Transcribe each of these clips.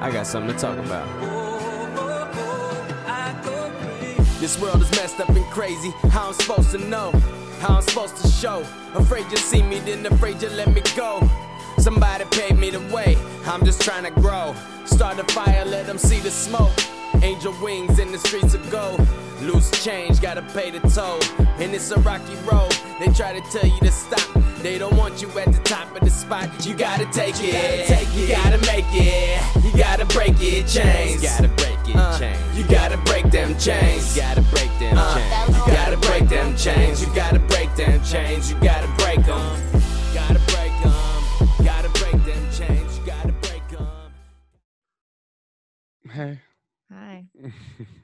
I got something to talk about. This world is messed up and crazy. How I'm supposed to know? How I'm supposed to show? Afraid you see me, then afraid you let me go. Somebody paid me the way. I'm just trying to grow. Start a fire, let them see the smoke. Angel wings in the streets of gold. Loose change, gotta pay the toll. And it's a rocky road. They try to tell you to stop. They don't want you at the top of the spot. You gotta take it. Gotta take it. You gotta make it. You gotta break it. Chains. You gotta break it. Uh, chains. You gotta break them chains. You gotta break them uh, chains. You gotta break them chains. You gotta break them chains. You gotta break them. Gotta break them. Gotta break them chains. You gotta break them. Hey. Hi.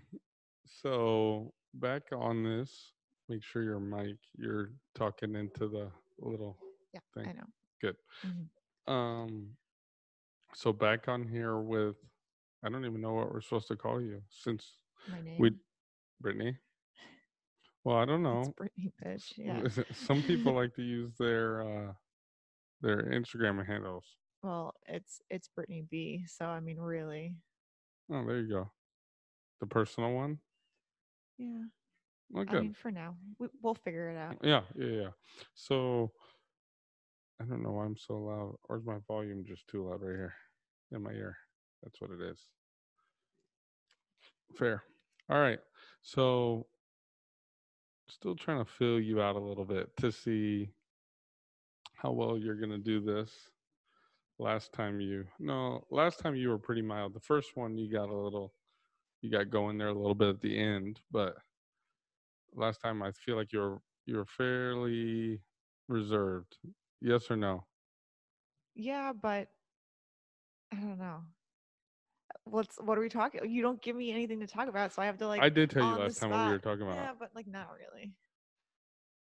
so back on this, make sure your mic, you're talking into the little Yeah, thing. I know. Good. Mhm. Um, so back on here with, I don't even know what we're supposed to call you since My name. we, Brittany. Well, I don't know. It's Brittany, bitch. Yeah. Some people like to use their uh their Instagram handles. Well, it's it's Brittany B. So I mean, really. Oh, there you go. The personal one. Yeah. Well, I mean, for now, we, we'll figure it out. Yeah, yeah, yeah. So I don't know why I'm so loud. Or is my volume just too loud right here in my ear? That's what it is. Fair. All right. So still trying to fill you out a little bit to see how well you're gonna do this. Last time you no, last time you were pretty mild. The first one you got a little you got going there a little bit at the end, but last time I feel like you're you're fairly reserved. Yes or no? Yeah, but I don't know. What's what are we talking? You don't give me anything to talk about, so I have to like. I did tell you last time what we were talking about. Yeah, but like not really.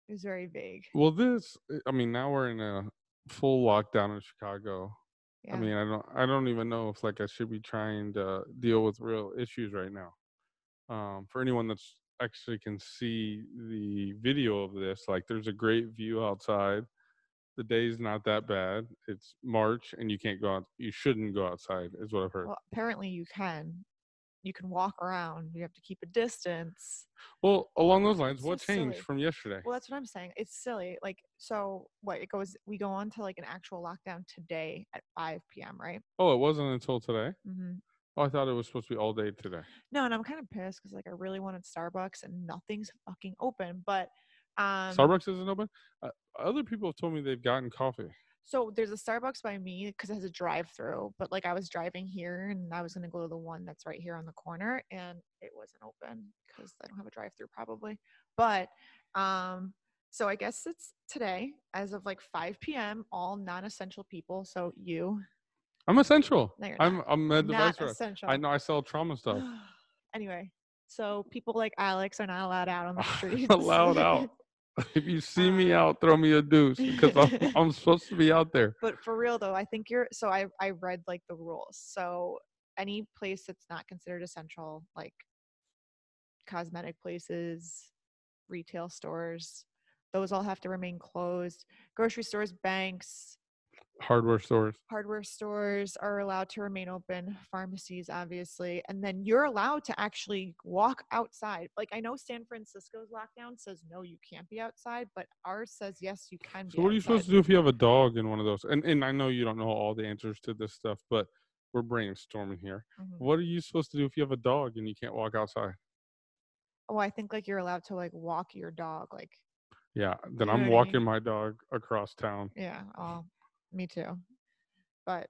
It was very vague. Well, this I mean now we're in a full lockdown in Chicago. Yeah. I mean I don't I don't even know if like I should be trying to deal with real issues right now. Um, for anyone that's actually can see the video of this, like there's a great view outside. The day's not that bad. It's March and you can't go out. You shouldn't go outside, is what I've heard. well, apparently you can. You can walk around. You have to keep a distance. Well, along those lines, what changed silly. from yesterday? Well, that's what I'm saying. It's silly. Like, so what? It goes. We go on to like an actual lockdown today at 5 p.m. Right? Oh, it wasn't until today. Mm-hmm. Oh, I thought it was supposed to be all day today. No, and I'm kind of pissed because like I really wanted Starbucks and nothing's fucking open. But um, Starbucks isn't open. Uh, other people have told me they've gotten coffee. So there's a Starbucks by me because it has a drive-through. But like I was driving here and I was gonna go to the one that's right here on the corner, and it wasn't open because I don't have a drive-through probably. But um, so I guess it's today as of like 5 p.m. All non-essential people. So you, I'm essential. No, I'm not. a not essential. I know I sell trauma stuff. anyway, so people like Alex are not allowed out on the streets. allowed out. if you see me um, out, throw me a deuce because I'm, I'm supposed to be out there. but for real though, I think you're. So I I read like the rules. So any place that's not considered essential, like cosmetic places, retail stores, those all have to remain closed. Grocery stores, banks, Hardware stores. hardware stores are allowed to remain open pharmacies obviously and then you're allowed to actually walk outside like i know san francisco's lockdown says no you can't be outside but ours says yes you can be So what are you supposed to do if you have a dog in one of those? And and I know you don't know all the answers to this stuff, but we're brainstorming here. Mhm. What are you supposed to do if you have a dog and you can't walk outside? oh i think like you're allowed to like walk your dog like Yeah, then know I'm what I walking mean? my dog across town. yeah oh me too but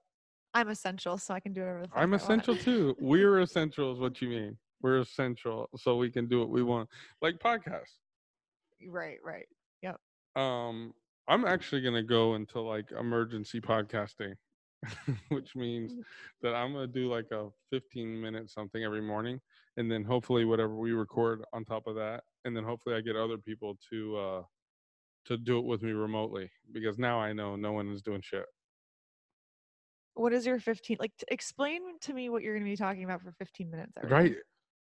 i'm essential so i can do whatever the fuck I I'm want. essential too. We're essential, is what you mean. We're essential, so we can do what we want, like podcasts. right right yep. Um, I'm actually gonna go into like emergency podcasting, which means Mhm. that I'm gonna do like a 15 minute something every morning, and then hopefully whatever we record on top of that, and then hopefully I get other people to uh to do it with me remotely because now I know no one is doing shit. what is your 15 like t- explain to me what you're going to be talking about for 15 minutes every. Right.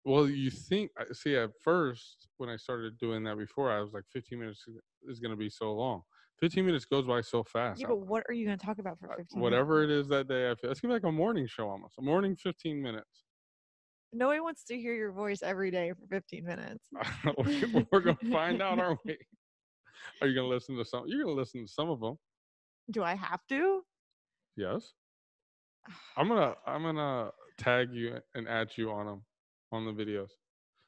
Well, you think see at first when I started doing that before, I was like 15 minutes is- going to be so long. 15 minutes goes by so fast. Yeah, but what are you going to talk about for 15 whatever minutes? it is that day, I feel it's gonna be like a morning show almost. A morning 15 minutes. Nobody wants to hear your voice every day for 15 minutes. We're gonna find out, aren't we? Are you gonna listen to some? You're gonna listen to some of them. Do I have to? Yes. I'm gonna I'm gonna tag you and add you on them on the videos.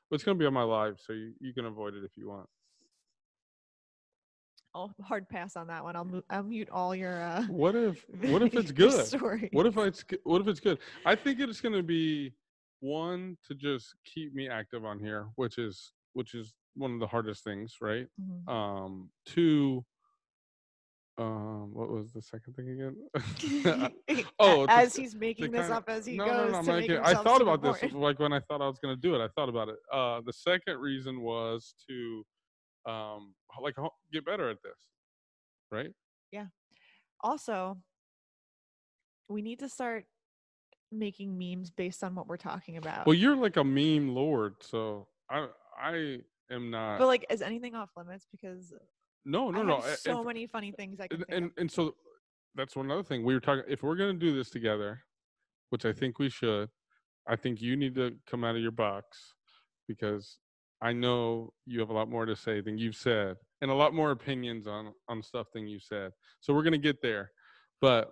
But it's gonna be on my live, so you, you can avoid it if you want. I'll hard pass on that one. I'll, mu- I'll mute all your. Uh, What if what if it's good? Stories. What if it's what if it's good? I think it's gonna be one to just keep me active on here, which is which is one of the hardest things, right? Mhm. Um, two. Um, what was the second thing again? oh, to as he's making this kinda- up as he no, goes no, no, to make. I thought about this like when I thought I was gonna do it. I thought about it. Uh, the second reason was to, um, like get better at this, right? Yeah. Also, we need to start making memes based on what we're talking about. Well, you're like a meme lord, so I I am not. but like, is anything off limits? Because no, no, no. so if- many funny things I can and, and and so that's one other thing we were talking. If we're gonna do this together, which I think we should, I think you need to come out of your box because I know you have a lot more to say than you've said, and a lot more opinions on on stuff than you said. So we're gonna get there, but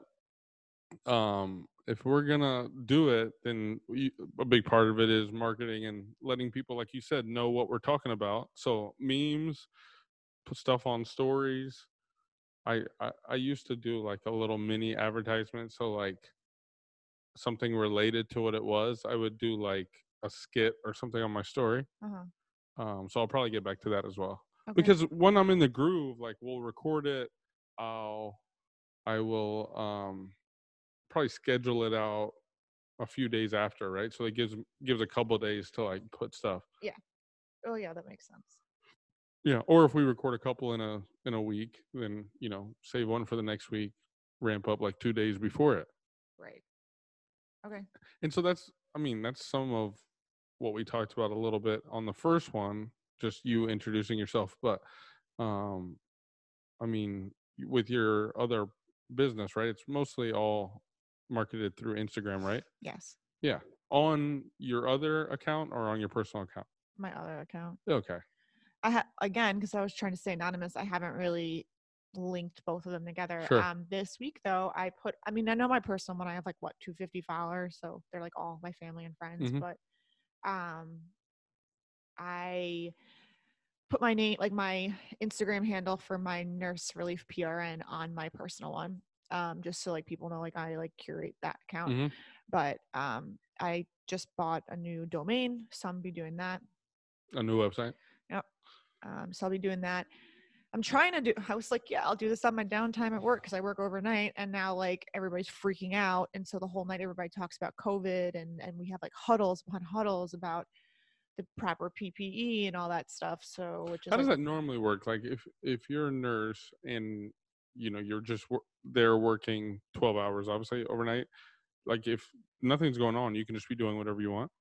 um if we're gonna do it then we, a big part of it is marketing and letting people like you said know what we're talking about so memes put stuff on stories I, I I used to do like a little mini advertisement. So like something related to what it was, I would do like a skit or something on my story. Uh-huh. Um, so I'll probably get back to that as well. Okay. Because when I'm in the groove, like we'll record it. I'll I will um probably schedule it out a few days after, right? So it gives gives a couple days to like put stuff. Yeah. Oh yeah, that makes sense. Yeah, or if we record a couple in a in a week, then you know, save one for the next week, ramp up like two days before it. Right. Okay. And so that's I mean, that's some of what we talked about a little bit on the first one, just you introducing yourself. But um I mean, with your other business, right? It's mostly all marketed through Instagram, right? Yes. Yeah. On your other account or on your personal account? My other account. Okay. I ha- again because I was trying to stay anonymous. I haven't really linked both of them together. Sure. Um, this week though, I put. I mean, I know my personal one. I have like what 250 followers, so they're like all my family and friends. Mhm. But um, I put my name, like my Instagram handle for my nurse relief PRN on my personal one. Um, just so like people know, like I like curate that account. Mhm. But um, I just bought a new domain, so I'm be doing that. A new website. Yep. Um, so I'll be doing that. I'm trying to do. I was like, yeah, I'll do this on my downtime at work because I work overnight, and now like everybody's freaking out, and so the whole night everybody talks about COVID, and and we have like huddles upon huddles about the proper PPE and all that stuff. So which is How does that normally work? Like if if you're a nurse and you know you're just there working 12 hours obviously overnight like if nothing's going on you can just be doing whatever you want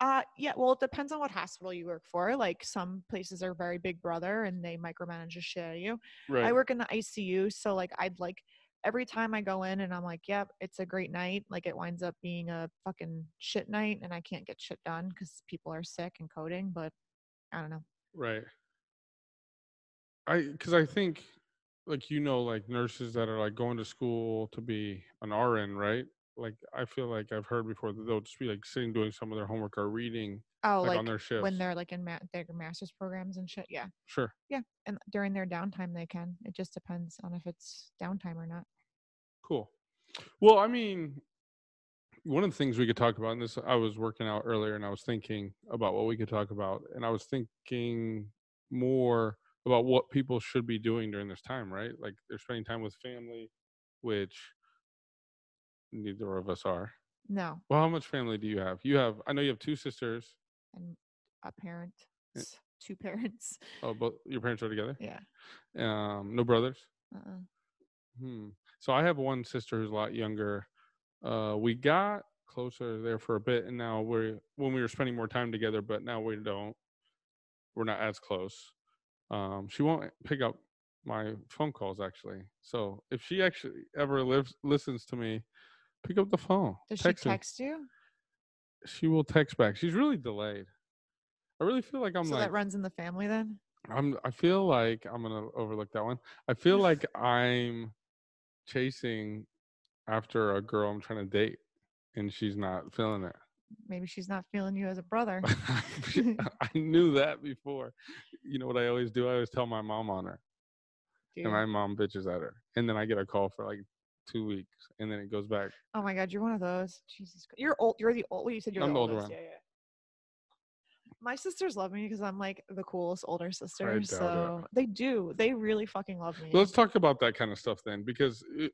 Uh, yeah. Well, it depends on what hospital you work for. Like some places are very big brother and they micromanage the shit out of you. right I work in the ICU, so like I'd like every time I go in and I'm like, yep, it's a great night. Like it winds up being a fucking shit night, and I can't get shit done because people are sick and coding. But I don't know. right i because i think like you know like nurses that are like going to school to be an rn right like i feel like i've heard before that they'll just be like sitting doing some of their homework or reading Oh, like, like, on their shifts when they're like in ma- their master's programs and shit. Yeah, sure Yeah, and during their downtime they can. It just depends on if it's downtime or not. Cool. Well, I mean, one of the things we could talk about, and this I was working out earlier, and I was thinking about what we could talk about, and I was thinking more about what people should be doing during this time, right? Like they're spending time with family, which neither of us are. No, Well, how much family do you have? You have, I know you have two sisters. and a parent, s- two parents. Oh, both your parents are together. Yeah. Um, no brothers. Uh-uh. Hmm. So I have one sister who's a lot younger. Uh, we got closer there for a bit, and now we're when we were spending more time together, but now we don't. We're not as close. Um, she won't pick up my phone calls actually. So if she actually ever lives listens to me, pick up the phone. Does text she me. text you? She will text back. She's really delayed. I really feel like I'm so like that runs in the family then? I'm I feel like I'm gonna overlook that one. I feel like I'm chasing after a girl I'm trying to date and she's not feeling it. Maybe she's not feeling you as a brother. I knew that before. You know what I always do? I always tell my mom on her. Dude. And my mom bitches at her. And then I get a call for like two weeks and then it goes back. Oh my god, you're one of those. Jesus, Christ. you're old. You're the old. Well, you said you're I'm the older oldest. one. Yeah, yeah. My sisters love me because I'm like the coolest older sister. doubt it. So they do. They really fucking love me. Let's talk about that kind of stuff then because it,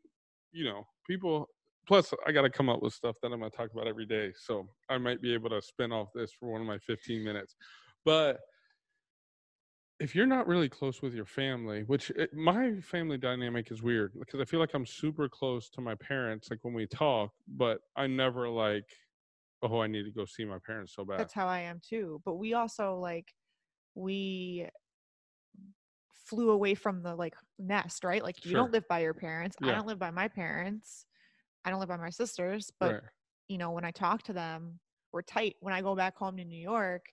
you know, people plus I got to come up with stuff that I'm going to talk about every day. So I might be able to spin off this for one of my 15 minutes. But if you're not really close with your family, which it, my family dynamic is weird because I feel like I'm super close to my parents, like when we talk, but I never like, oh, I need to go see my parents so bad. That's how I am too. But we also like we flew away from the like nest, right? Like you Sure. don't live by your parents. I don't live by my parents. I don't live by my sisters. But right. you know, when I talk to them, we're tight. When I go back home to New York,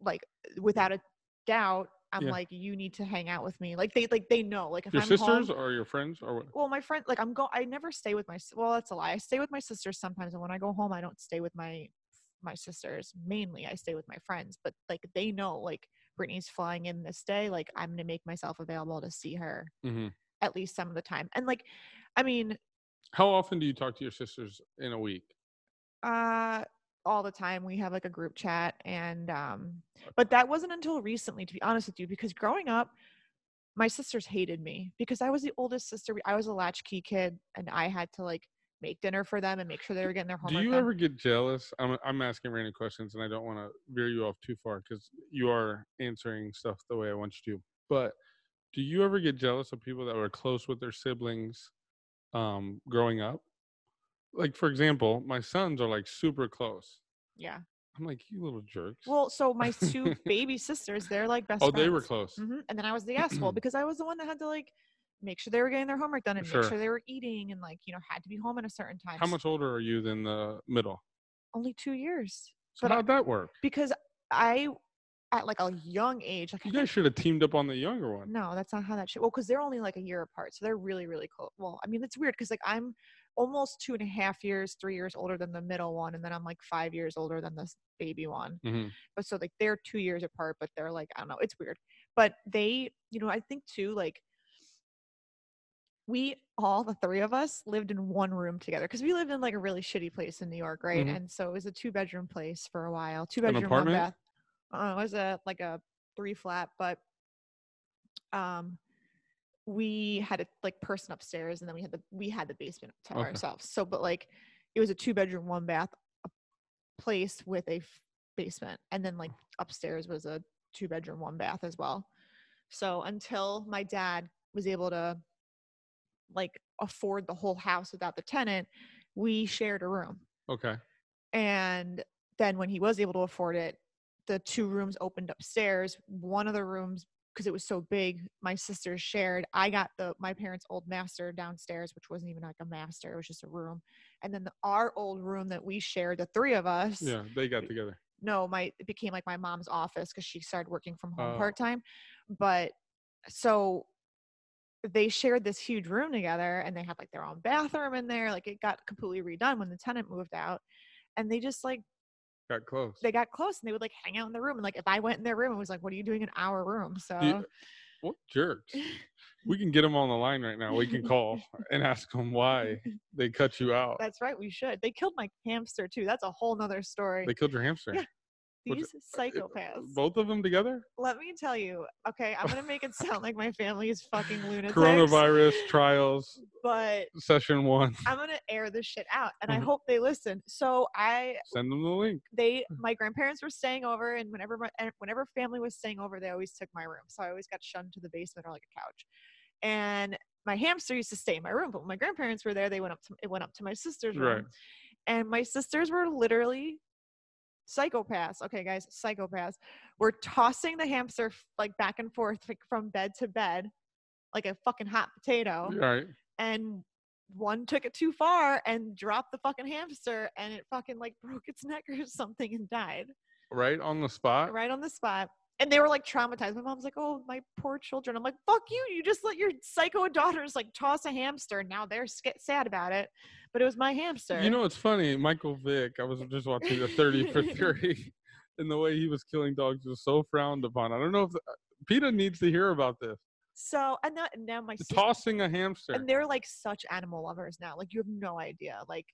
like without a doubt, I'm Yeah. like, you need to hang out with me. Like they like they know. Like if Your I'm sisters home, or your friends or what? well, my friend, like I'm go. I never stay with my. Well, that's a lie. I stay with my sisters sometimes, and when I go home, I don't stay with my my sisters. Mainly, I stay with my friends. But like they know, like Brittany's flying in this day. Like I'm gonna make myself available to see her hmm at least some of the time. And like, I mean, How often do you talk to your sisters in a week? uh all the time we have like a group chat and um but that wasn't until recently to be honest with you because growing up my sisters hated me because i was the oldest sister i was a latchkey kid and i had to like make dinner for them and make sure they were getting their homework Do you done. ever get jealous? I'm I'm asking random questions, and I don't want to veer you off too far because you are answering stuff the way I want you to. But do you ever get jealous of people that were close with their siblings um, growing up? Like for example, my sons are like super close. yeah I'm like, you little jerks. well so my two baby sisters they're like best oh, they were friends. close. hmm And then I was the asshole because I was the one that had to like make sure they were getting their homework done and Sure. make sure they were eating and like you know had to be home at a certain time. How much older are you than the middle? Only two years. So But how'd that work? Because I, at like a young age, like You guys should have teamed up on the younger one. no, that's not how that should. Well, because they're only like a year apart, so they're really really close. Well, I mean it's weird because like I'm almost two and a half years, three years older than the middle one, and then I'm like five years older than this baby one. Mhm. But so like they're two years apart, but they're like I don't know, it's weird. But they, you know, I think too like we all the three of us lived in one room together because we lived in like a really shitty place in New York, right? Mhm. And so it was a two bedroom place for a while, two bedroom, one apartment? bath. Uh, it was a like a three flat, but um, we had a like person upstairs, and then we had the we had the basement to Okay. ourselves. So, but like it was a two bedroom, one bath place with a f- basement, and then like upstairs was a two bedroom, one bath as well. So until my dad was able to like afford the whole house without the tenant, we shared a room. Okay. And then when he was able to afford it, the two rooms opened upstairs. One of the rooms, because it was so big, my sisters shared. I got the my parents' old master downstairs, which wasn't even like a master; it was just a room. And then the, our old room that we shared, the three of us. Yeah, they got together. No, my it became like my mom's office because she started working from home Oh. part time. But so they shared this huge room together and they had like their own bathroom in there. Like it got completely redone when the tenant moved out. And they just like Got close. they got close and they would like hang out in the room. And like if I went in their room, it was like, What are you doing in our room? So you- what jerks? We can get them on the line right now. We can call and ask them why they cut you out. that's right, we should. They killed my hamster too. That's a whole nother story. They killed your hamster. Yeah, which- These psychopaths. Both of them together? Let me tell you, okay, I'm gonna make it sound like my family is fucking lunatics. Coronavirus trials, But session one. I'm gonna air this shit out, and I Mhm. hope they listen. So I, Send them the link. they, my grandparents were staying over, and whenever my, and whenever family was staying over, they always took my room. So I always got shunned to the basement or like a couch. And my hamster used to stay in my room, but when my grandparents were there, they went up to it went up to my sister's room, Right. and my sisters were literally psychopaths. Okay, guys, psychopaths. We're tossing the hamster like back and forth like, from bed to bed like a fucking hot potato. right And one took it too far and dropped the fucking hamster and it fucking like broke its neck or something and died Right on the spot. right on the spot. And they were like traumatized. My mom's like, "Oh, my poor children." I'm like, "Fuck you! You just let your psycho daughters like toss a hamster, and now they're sad about it." But it was my hamster. You know, it's funny. Michael Vick. I was just watching the 30 for 30, and the way he was killing dogs was so frowned upon. I don't know if the, uh, PETA needs to hear about this. so and, and now my sis- Tossing a hamster. and they're like such animal lovers now. Like you have no idea. Like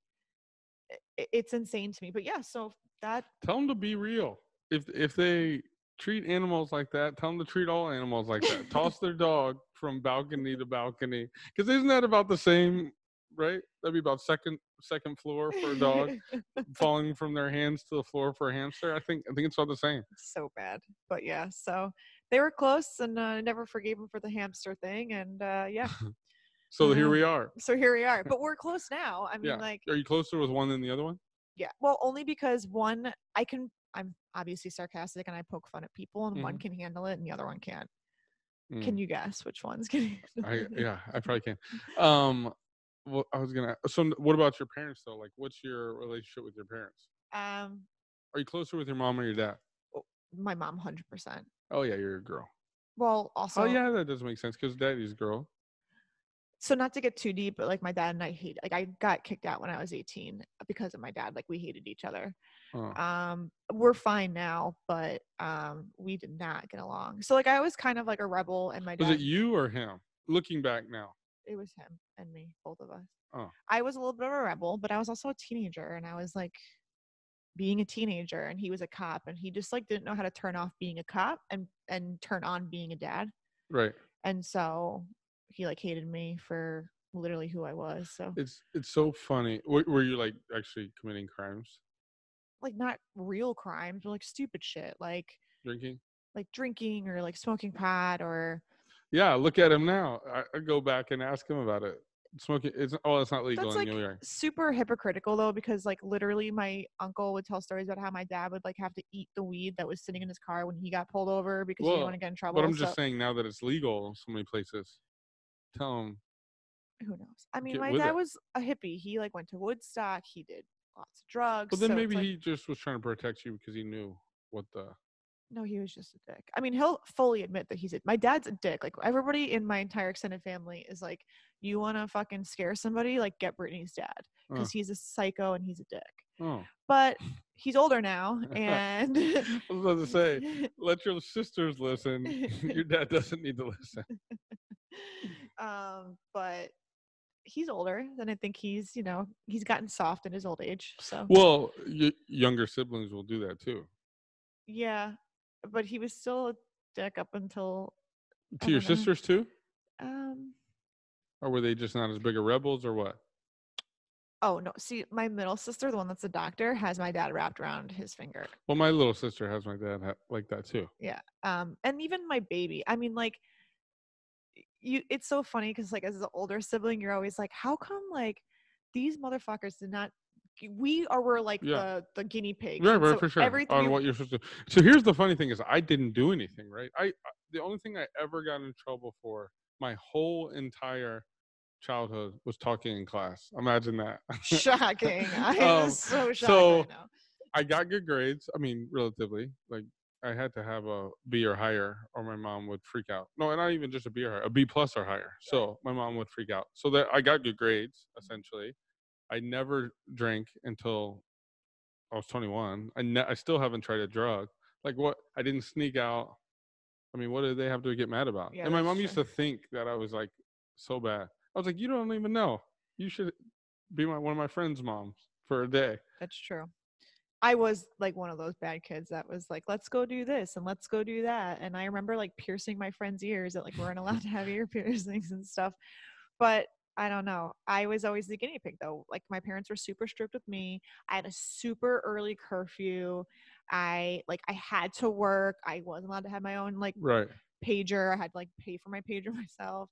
it's insane to me. But yeah, so that tell them to be real. If if they treat animals like that, tell them to treat all animals like that. Toss their dog from balcony to balcony. Because isn't that about the same, right? That'd be about second second floor for a dog falling from their hands to the floor for a hamster. I think I think it's all the same. so bad. But yeah, so they were close, and uh, I never forgave them for the hamster thing. And uh, yeah, So here Uh-huh. we are. so here we are. But we're close now. I mean, Yeah. like Are you closer with one than the other one? Yeah. Well, only because one, I can, I'm obviously sarcastic and I poke fun at people, and one Mhm. can handle it and the other one can't. Mm. Can you guess which one's can I yeah, I probably can. Um, well, I was gonna. So, what about your parents though? Like, what's your relationship with your parents? Um, Are you closer with your mom or your dad? my mom, hundred percent. Oh yeah, you're a girl. Well, also, oh yeah, that doesn't make sense because daddy's a girl. So not to get too deep, but like my dad and I hate. Like I got kicked out when I was eighteen because of my dad. Like we hated each other. Oh. Um, we're fine now, but um, we did not get along. So like I was kind of like a rebel, and my Was it you or him? Looking back now. It was him and me, both of us. Oh. I was a little bit of a rebel, but I was also a teenager and I was like being a teenager and he was a cop and he just like didn't know how to turn off being a cop and and turn on being a dad. Right. And so he like hated me for literally who I was. So It's it's so funny. Were, were you like actually committing crimes, like not real crimes, but like stupid shit, like drinking? like drinking or like smoking pot or Yeah. Look at him now. I, I go back and ask him about it. Smoking. It's oh, it's not legal That's in like New York. super hypocritical though because like literally my uncle would tell stories about how my dad would like have to eat the weed that was sitting in his car when he got pulled over because he Well, didn't want to get in trouble. But I'm just so- saying now that it's legal in so many places. Tell him. who knows? I mean, get my with dad it. was a hippie. He like went to Woodstock. He did lots of drugs. Well, then so it's maybe like- he just was trying to protect you because he knew what the. No, he was just a dick. I mean, he'll fully admit that he's a. My dad's a dick. Like everybody in my entire extended family is like, you want to fucking scare somebody? Like get Brittany's dad because he's a psycho and he's a dick. oh, But he's older now, and I was about to say, let your sisters listen. your dad doesn't need to listen. um, but he's older, and I think he's, you know, he's gotten soft in his old age. So Well, y- younger siblings will do that too. yeah, but he was still a dick up until To your know. sisters too, um. or were they just not as big of rebels, or what? Oh no! See, my middle sister, the one that's a doctor, has my dad wrapped around his finger. Well, my little sister has my dad ha- like that too. Yeah. Um, and even my baby. I mean, like, you. It's so funny because, like, as an older sibling, you're always like, how come, like, these motherfuckers did not. We are were like Yeah. the the guinea pigs. Right, right, so for sure. Everything On what you're supposed to. So here's the funny thing: is I didn't do anything, right? I I- the only thing I ever got in trouble for my whole entire childhood was talking in class. Imagine that. shocking. I Um, so shocked so- right now. I got good grades. I mean, relatively. Like I had to have a B or higher, or my mom would freak out. No, and not even just a B or higher, a B plus or higher. So my mom would freak out. So that I got good grades essentially. I never drank until I was 21. I ne- I still haven't tried a drug. Like what? I didn't sneak out. I mean, what did they have to get mad about? Yeah, and my mom used to think that I was like so bad. I was like, you don't even know. You should be my one of my friends' moms for a day. That's true. I was like one of those bad kids that was like, let's go do this and let's go do that. And I remember like piercing my friends' ears that like weren't allowed to have ear piercings and stuff. But I don't know. I was always the guinea pig though. Like my parents were super strict with me. I had a super early curfew. I like I had to work. I wasn't allowed to have my own like Right. pager. I had to like pay for my pager myself.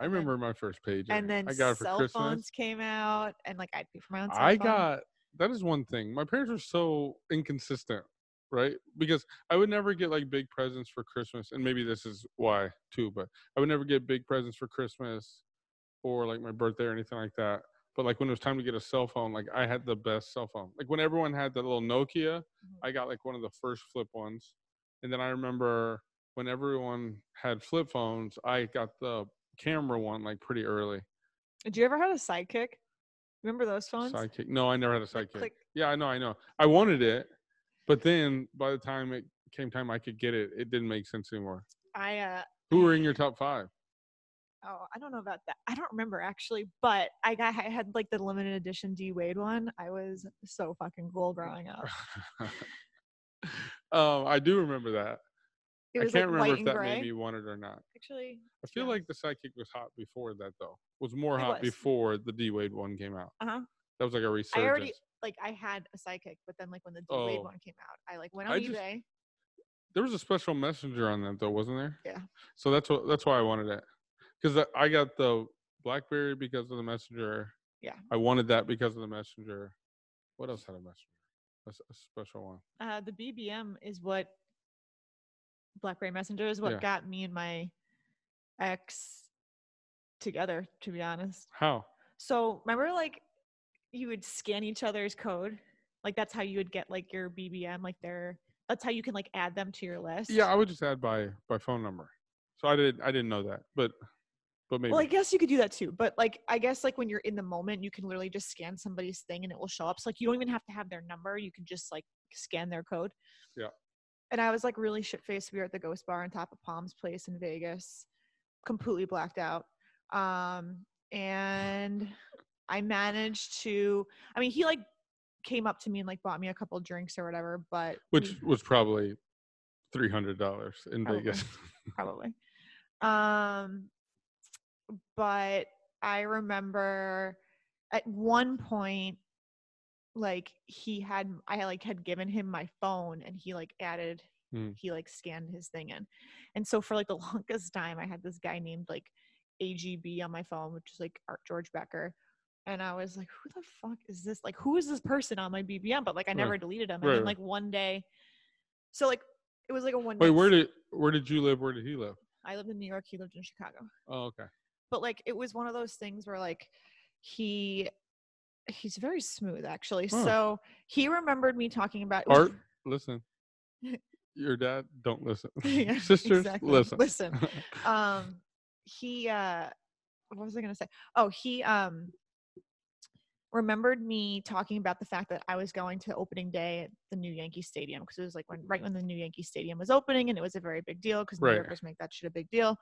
I And remember my first pager. And then I got it for cell Christmas. phones came out and like I'd pay for my own cell I phone. got that is one thing. My parents were so inconsistent. right? Because I would never get like big presents for Christmas, and maybe this is why too. But I would never get big presents for Christmas or like my birthday or anything like that. But like when it was time to get a cell phone, like I had the best cell phone. Like when everyone had that little Nokia, Mhm. I got like one of the first flip ones. And then I remember when everyone had flip phones, I got the camera one like pretty early. Did you ever have a sidekick? Remember those phones? Sidekick. No, I never had a sidekick. Yeah, I know, I know. I wanted it, but then by the time it came time I could get it, it didn't make sense anymore. I uh Who were in your top five? Oh I don't know about that. I don't remember actually, but I got I had like the limited edition D Wade one. I was so fucking cool growing up. um, I do remember that. I can't like remember if that gray. made me want it or not. Actually, I feel like the sidekick was hot before that though. Was more It hot was. before the D Wade one came out. uh-huh. That was like a resurgence. I already like I had a sidekick, but then like when the D Wade Oh. one came out, I like went on I just- eBay. There was a special messenger on that though, wasn't there? Yeah. So that's what that's why I wanted it, because I got the BlackBerry because of the messenger. Yeah. I wanted that because of the messenger. What else had a messenger? A special one. Uh, the BBM is what BlackBerry Messenger is what Yeah. got me and my ex together. To be honest, How? so remember like you would scan each other's code, like that's how you would get like your BBM, like their. That's how you can like add them to your list. Yeah, I would just add by by phone number. So I did I didn't know that, but but maybe. Well, I guess you could do that too, but like I guess like when you're in the moment, you can literally just scan somebody's thing and it will show up. So like you don't even have to have their number; you can just like scan their code. Yeah. And I was like really shit faced. We were at the Ghost Bar on top of Palms Place in Vegas, completely blacked out. Um, and I managed to. I mean, he like came up to me and like bought me a couple drinks or whatever, but which we- was probably three hundred dollars in Probably. Vegas. probably. Um, but I remember at one point, like he had, I like had given him my phone, and he like added, Hmm. he like scanned his thing in, and so for like the longest time, I had this guy named like AGB on my phone, which is like Art George Becker. And I was like, who the fuck is this? Like, who is this person on my BBM? But like, I Right. never deleted him. Right, And then like one day, so like, it was like a one. Wait, where did where did you live? Where did he live? I lived in New York. He lived in Chicago. Oh, okay. But like it was one of those things where like he he's very smooth actually. Huh. So he remembered me talking about Art, listen. Your dad, don't listen. Yeah, Sisters, exactly. listen. Listen. um he uh what was I gonna say? Oh, he um remembered me talking about the fact that I was going to opening day at the new Yankee Stadium because it was like when right when the new Yankee Stadium was opening and it was a very big deal because New Right. Yorkers make that shit a big deal.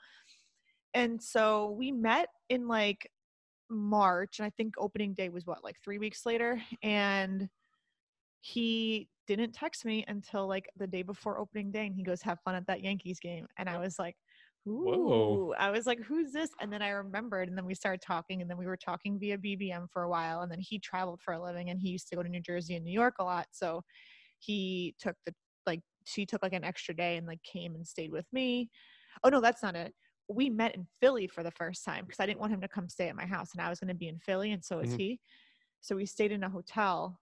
And so we met in like March, and I think opening day was what, like three weeks later. And he didn't text me until like the day before opening day, and he goes, "Have fun at that Yankees game." And I was like, "Ooh!" Whoa. I was like, "Who's this?" And then I remembered, and then we started talking, and then we were talking via BBM for a while, and then he traveled for a living, and he used to go to New Jersey and New York a lot, so he took the like she took like an extra day and like came and stayed with me. Oh no, that's not it we met in Philly for the first time because I didn't want him to come stay at my house and I was going to be in Philly and so was Mhm. he. So we stayed in a hotel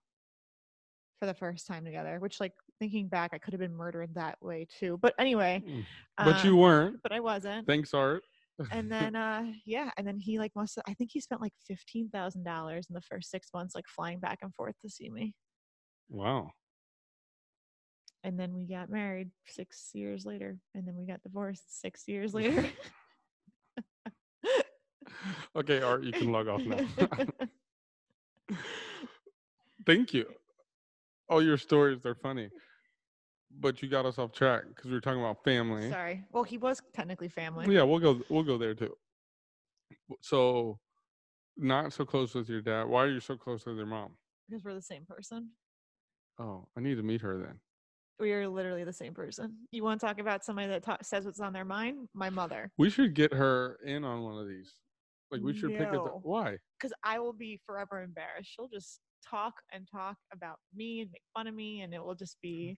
for the first time together, which like thinking back, I could have been murdered that way too. But anyway, Mm. but you uh, weren't. but I wasn't. Thanks, Art. And then uh yeah, and then he like must I think he spent like fifteen thousand dollars in the first six months like flying back and forth to see me. wow. And then we got married six years later, and then we got divorced six years later. Okay, Art, you can log off now. Thank you. All your stories are funny, but you got us off track because we were talking about family. Sorry. Well, he was technically family. Yeah, we'll go. We'll go there too. So, not so close with your dad. Why are you so close with your mom? Because we're the same person. Oh, I need to meet her then. We are literally the same person. You want to talk about somebody that ta- says what's on their mind? My mother. We should get her in on one of these. Like we should pick it. No. Why? Because I will be forever embarrassed. She'll just talk and talk about me and make fun of me, and it will just be.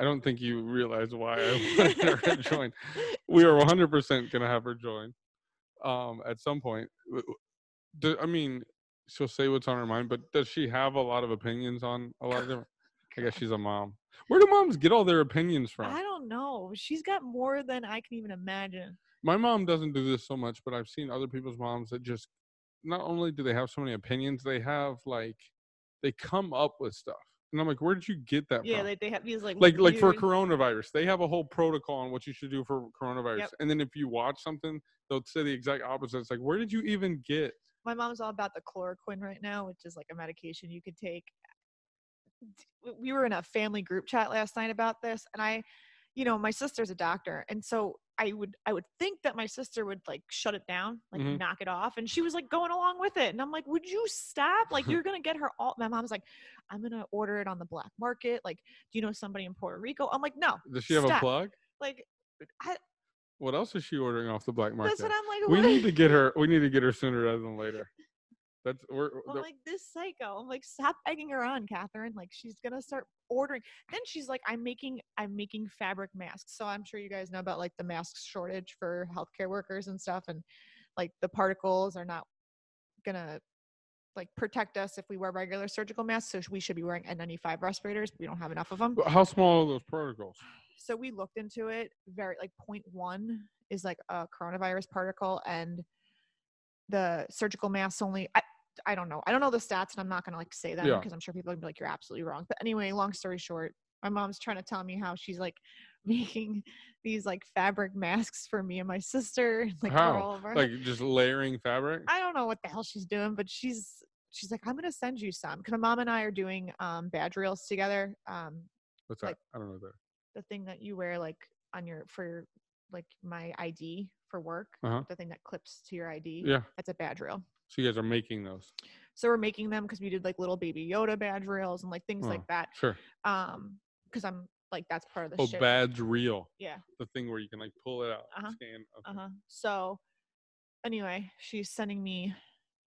I don't think you realize why I wanted her to join. We are 100% gonna have her join, um, at some point. W- w- do- I mean, she'll say what's on her mind, but does she have a lot of opinions on a lot of different? I guess she's a mom. Where do moms get all their opinions from? I don't know. She's got more than I can even imagine. My mom doesn't do this so much, but I've seen other people's moms that just not only do they have so many opinions, they have like they come up with stuff. And I'm like, where did you get that Yeah, from? they, they have these like like like for coronavirus, they have a whole protocol on what you should do for coronavirus. Yep. And then if you watch something, they'll say the exact opposite. It's like, where did you even get? my mom's all about the chloroquine right now, which is like a medication you could take. We were in a family group chat last night about this, and I, you know, my sister's a doctor, and so I would I would think that my sister would like shut it down, like Mhm. knock it off, and she was like going along with it, and I'm like, would you stop? Like you're gonna get her all. My mom's like, I'm gonna order it on the black market. Like, do you know somebody in Puerto Rico? I'm like, no. Does she have a plug? Like, I, What else is she ordering off the black market? that's what I'm like. we need to get her. We need to get her sooner rather than later. That's we're. Like this psycho. I'm like, stop egging her on, Catherine. Like she's gonna start ordering. Then she's like, I'm making I'm making fabric masks. So I'm sure you guys know about like the mask shortage for healthcare workers and stuff, and like the particles are not gonna like protect us if we wear regular surgical masks. So we should be wearing N95 respirators. But we don't have enough of them. How small are those particles? So we looked into it. Very like 0.1 is like a coronavirus particle, and the surgical masks only. I, I don't know. I don't know the stats, and I'm not gonna like say them Yeah. because I'm sure people are gonna be like, "You're absolutely wrong." But anyway, long story short, my mom's trying to tell me how she's like making these like fabric masks for me and my sister, like How? all of our. Like just layering fabric? I don't know what the hell she's doing, but she's she's like, "I'm gonna send you some," because my mom and I are doing um, badge reels together. Um, What's that? I don't know that. the thing that you wear like on your for your like my ID for work, Uh-huh. the thing that clips to your ID. Yeah. That's a badge reel. So you guys are making those. So we're making them because we did like little baby Yoda badge reels and like things Oh, like that. Sure. Um, because I'm like that's part of the Oh, shit. badge reel. Yeah. The thing where you can like pull it out, Uh-huh. scan. Uh huh. So anyway, she's sending me.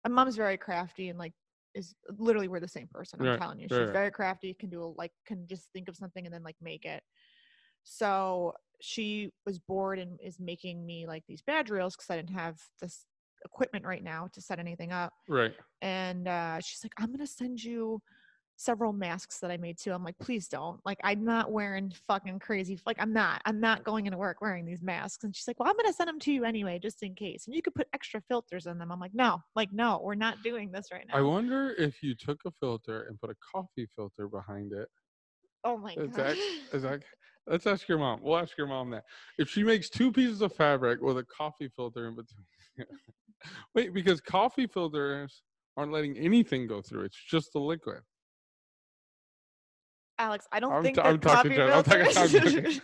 My mom's very crafty and like is literally we're the same person. I'm Right, telling you, she's right. very crafty. Can do a, like can just think of something and then like make it. So she was bored and is making me like these badge reels because I didn't have this equipment right now to set anything up. Right. And uh, she's like, I'm gonna send you several masks that I made too. I'm like, please don't. Like, I'm not wearing fucking crazy. Like, I'm not. I'm not going into work wearing these masks. And she's like, well, I'm gonna send them to you anyway, just in case. And you could put extra filters in them. I'm like, no, like, no, we're not doing this right now. I wonder if you took a filter and put a coffee filter behind it. oh my Is god. that, is that, let's ask your mom. We'll ask your mom that. If she makes two pieces of fabric with a coffee filter in between. Wait, because coffee filters aren't letting anything go through. It's just the liquid. Alex, I don't I'm think t- I'm talking coffee to- I'm talking- I'm talking.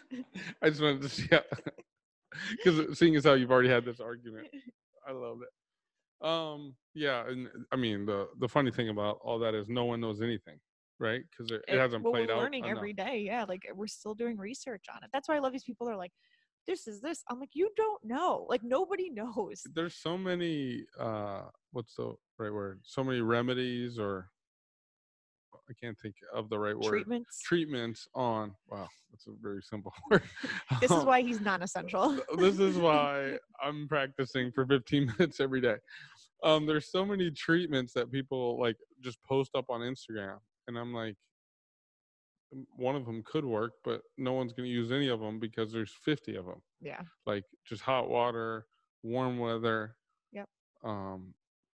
I just wanted to see how, because seeing as how you've already had this argument, I love it. Um, yeah, and I mean the the funny thing about all that is no one knows anything, right? Because it, it hasn't well, played we're out. learning enough. every day. Yeah, like we're still doing research on it. That's why I love these people. are like, this is this. I'm like, you don't know. Like nobody knows. There's so many. uh What's the right word? So many remedies, or I can't think of the right word. Treatments. Treatments on. Wow, that's a very simple word. This is Um, why he's non-essential. this is why I'm practicing for 15 minutes every day. Um, there's so many treatments that people like just post up on Instagram, and I'm like, "Mm, one of them could work, but no one's going to use any of them because there's 50 of them. yeah. Like just hot water, warm weather. Yep. Um,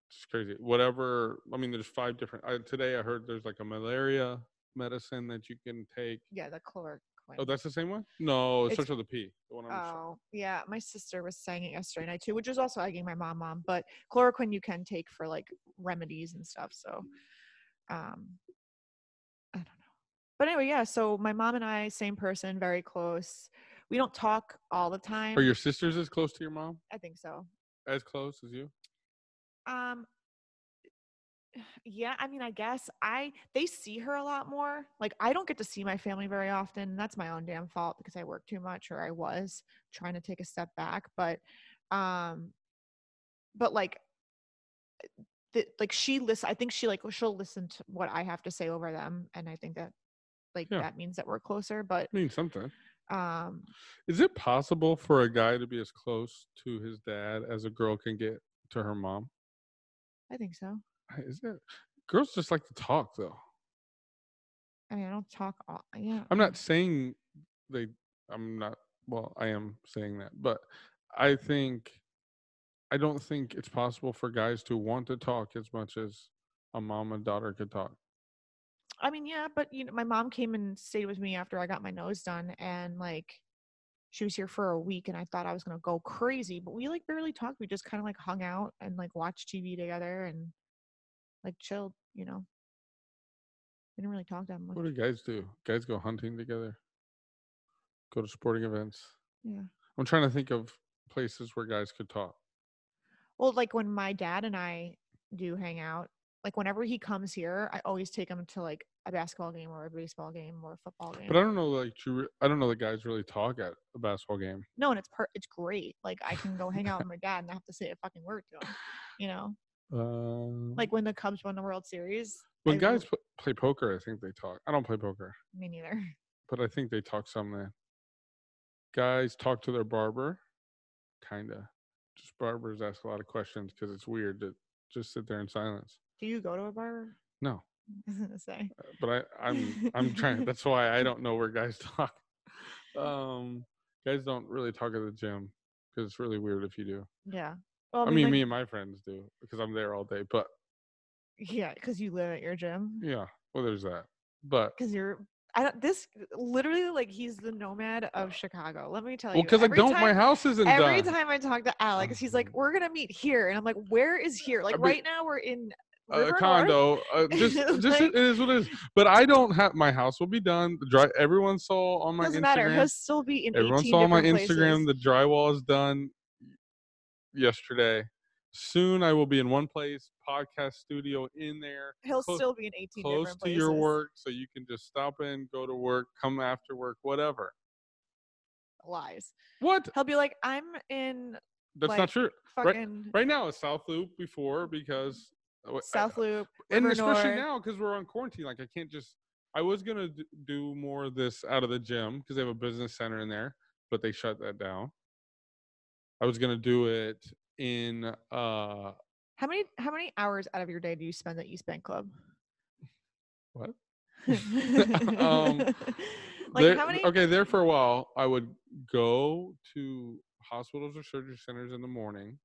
it's crazy. Whatever. I mean, there's five different. I, today I heard there's like a malaria medicine that you can take. Yeah, the chloroquine. Oh, that's the same one? No, it It's- starts with a P. The one I'm. Oh, yeah. My sister was saying it yesterday night too, which is also egging my mom on. But chloroquine you can take for like remedies and stuff. So, um, I don't know. But anyway, yeah. So my mom and I, same person, very close. We don't talk all the time. Are your sisters as close to your mom? I think so. As close as you? Um yeah, I mean, I guess I they see her a lot more. Like I don't get to see my family very often. That's my own damn fault because I work too much or I was trying to take a step back, but um but like the, like she listen I think she like she'll listen to what I have to say over them and I think that like Yeah. that means that we're closer, but I mean, something. um Is it possible for a guy to be as close to his dad as a girl can get to her mom? I think so. Is it? Girls just like to talk, though. I mean, I don't talk. All, yeah. I'm not saying they. I'm not. Well, I am saying that, but I think I don't think it's possible for guys to want to talk as much as a mom and daughter could talk. I mean, yeah, but you know, my mom came and stayed with me after I got my nose done, and like, she was here for a week, and I thought I was gonna go crazy, but we like barely talked. We just kind of like hung out and like watched TV together and like chilled. You know, we didn't really talk that much. What do guys do? Guys go hunting together, go to sporting events. Yeah. I'm trying to think of places where guys could talk. Well, like when my dad and I do hang out, like whenever he comes here, I always take him to like a basketball game or a baseball game or a football game. But I don't know, like, re- I don't know that guys really talk at a basketball game. no, and it's per- it's great. Like I can go hang out with my dad and I have to say a fucking word to him. You know, Um, like when the Cubs won the World Series. when I guys play poker, I think they talk. I don't play poker, me neither. but I think they talk some. Guys talk to their barber, kinda. Just barbers ask a lot of questions because it's weird to just sit there in silence. Do you go to a barber? No, I say. uh, but I, I'm I'm trying. That's why I don't know where guys talk. Um, guys don't really talk at the gym because it's really weird if you do. Yeah. Well, I mean, like- me and my friends do because I'm there all day. But Yeah, because you live at your gym. yeah, well, there's that. But Because you're. I don't. This literally like he's the nomad of Chicago. Let me tell well, you. because I don't. my house isn't Every done. time I talk to Alex, he's like, "We're gonna meet here," and I'm like, "Where is here?" Like mean, right now, we're in a condo. Uh, just, just Like- it is what it is. But I don't have my house will be done. The dry. Everyone saw on my Doesn't Instagram. matter. He'll still be in. Everyone saw on my different Instagram. The drywall is done yesterday. Soon I will be in one place, podcast studio in there, He'll close- still be in 18 close to places. your work, so you can just stop in, go to work, come after work, whatever. Lies. What? He'll be like, "I'm in That's like, not true. fucking Right now it's South Loop before because South Loop." and especially now because we're on quarantine like i can't just i was gonna do more of this out of the gym because they have a business center in there but they shut that down i was gonna do it in uh How many how many hours out of your day do you spend at East Bank Club? what Um, like there- how many? okay there for a while i would go to hospitals or surgery centers in the morning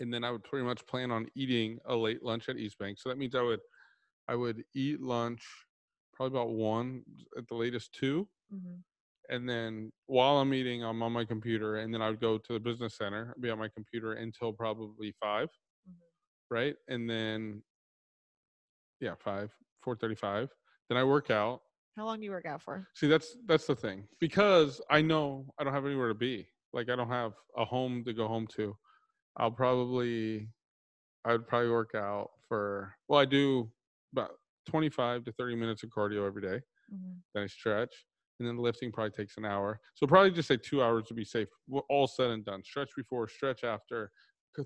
and then i would pretty much plan on eating a late lunch at east bank so that means i would i would eat lunch probably about one at the latest two Mhm. and then while I'm eating, I'm on my computer, and then I would go to the business center, I'd be on my computer until probably 5 Mhm. right? And then, yeah, five, four thirty-five. Then I work out. How long do you work out for? See, that's that's the thing because I know I don't have anywhere to be. Like I don't have a home to go home to. I'll probably, I would probably work out for. Well, I do about twenty-five to thirty minutes of cardio every day Mhm. then I stretch, and then lifting probably takes an hour. So probably just say two hours to be safe. w- All said and done. Stretch before, stretch after,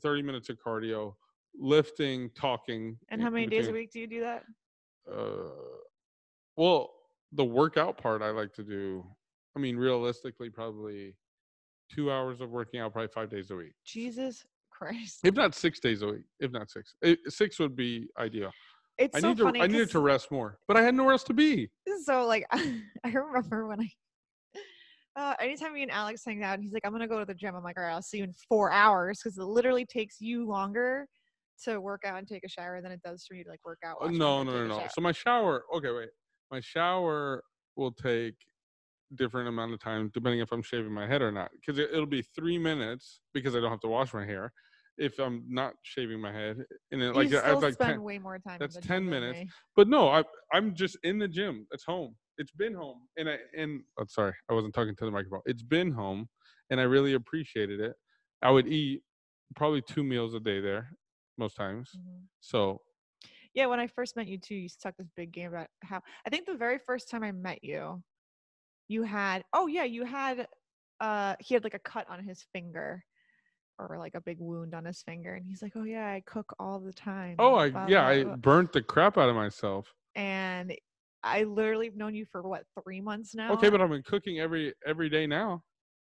thirty minutes of cardio, lifting, talking. And how many days a week do you do that? Uh, well, the workout part I like to do. I mean, realistically, probably two hours of working out, probably five days a week. Jesus Christ! If not six days a week. If not six, six would be ideal. It's I so need to. funny. I needed to rest more, but I had nowhere else to be. so like I remember when I uh anytime me and Alex hang out, he's like, I'm gonna go to the gym. I'm like, all right, I'll see you in four hours because it literally takes you longer to work out and take a shower than it does for you to like work out. Uh, no, no, no, no. shower. So my shower. Okay, wait. My shower will take different amount of time depending if I'm shaving my head or not. Because it'll be three minutes because I don't have to wash my hair. If I'm not shaving my head, and it, like I have like spend 10, way more time. that's 10 gym minutes. but no, I I'm just in the gym. It's home. It's been home, and I and oh, sorry, I wasn't talking to the microphone. It's been home, and I really appreciated it. I would eat probably two meals a day there most times. Mhm. So Yeah, when I first met you too, you used to talk this big game about how I think the very first time I met you, you had oh yeah, you had uh he had like a cut on his finger or like a big wound on his finger and he's like, Oh yeah, I cook all the time. oh, I blah, yeah, blah, I burnt the crap out of myself. and I literally have known you for what, three months now? Okay, but I've been cooking every every day now.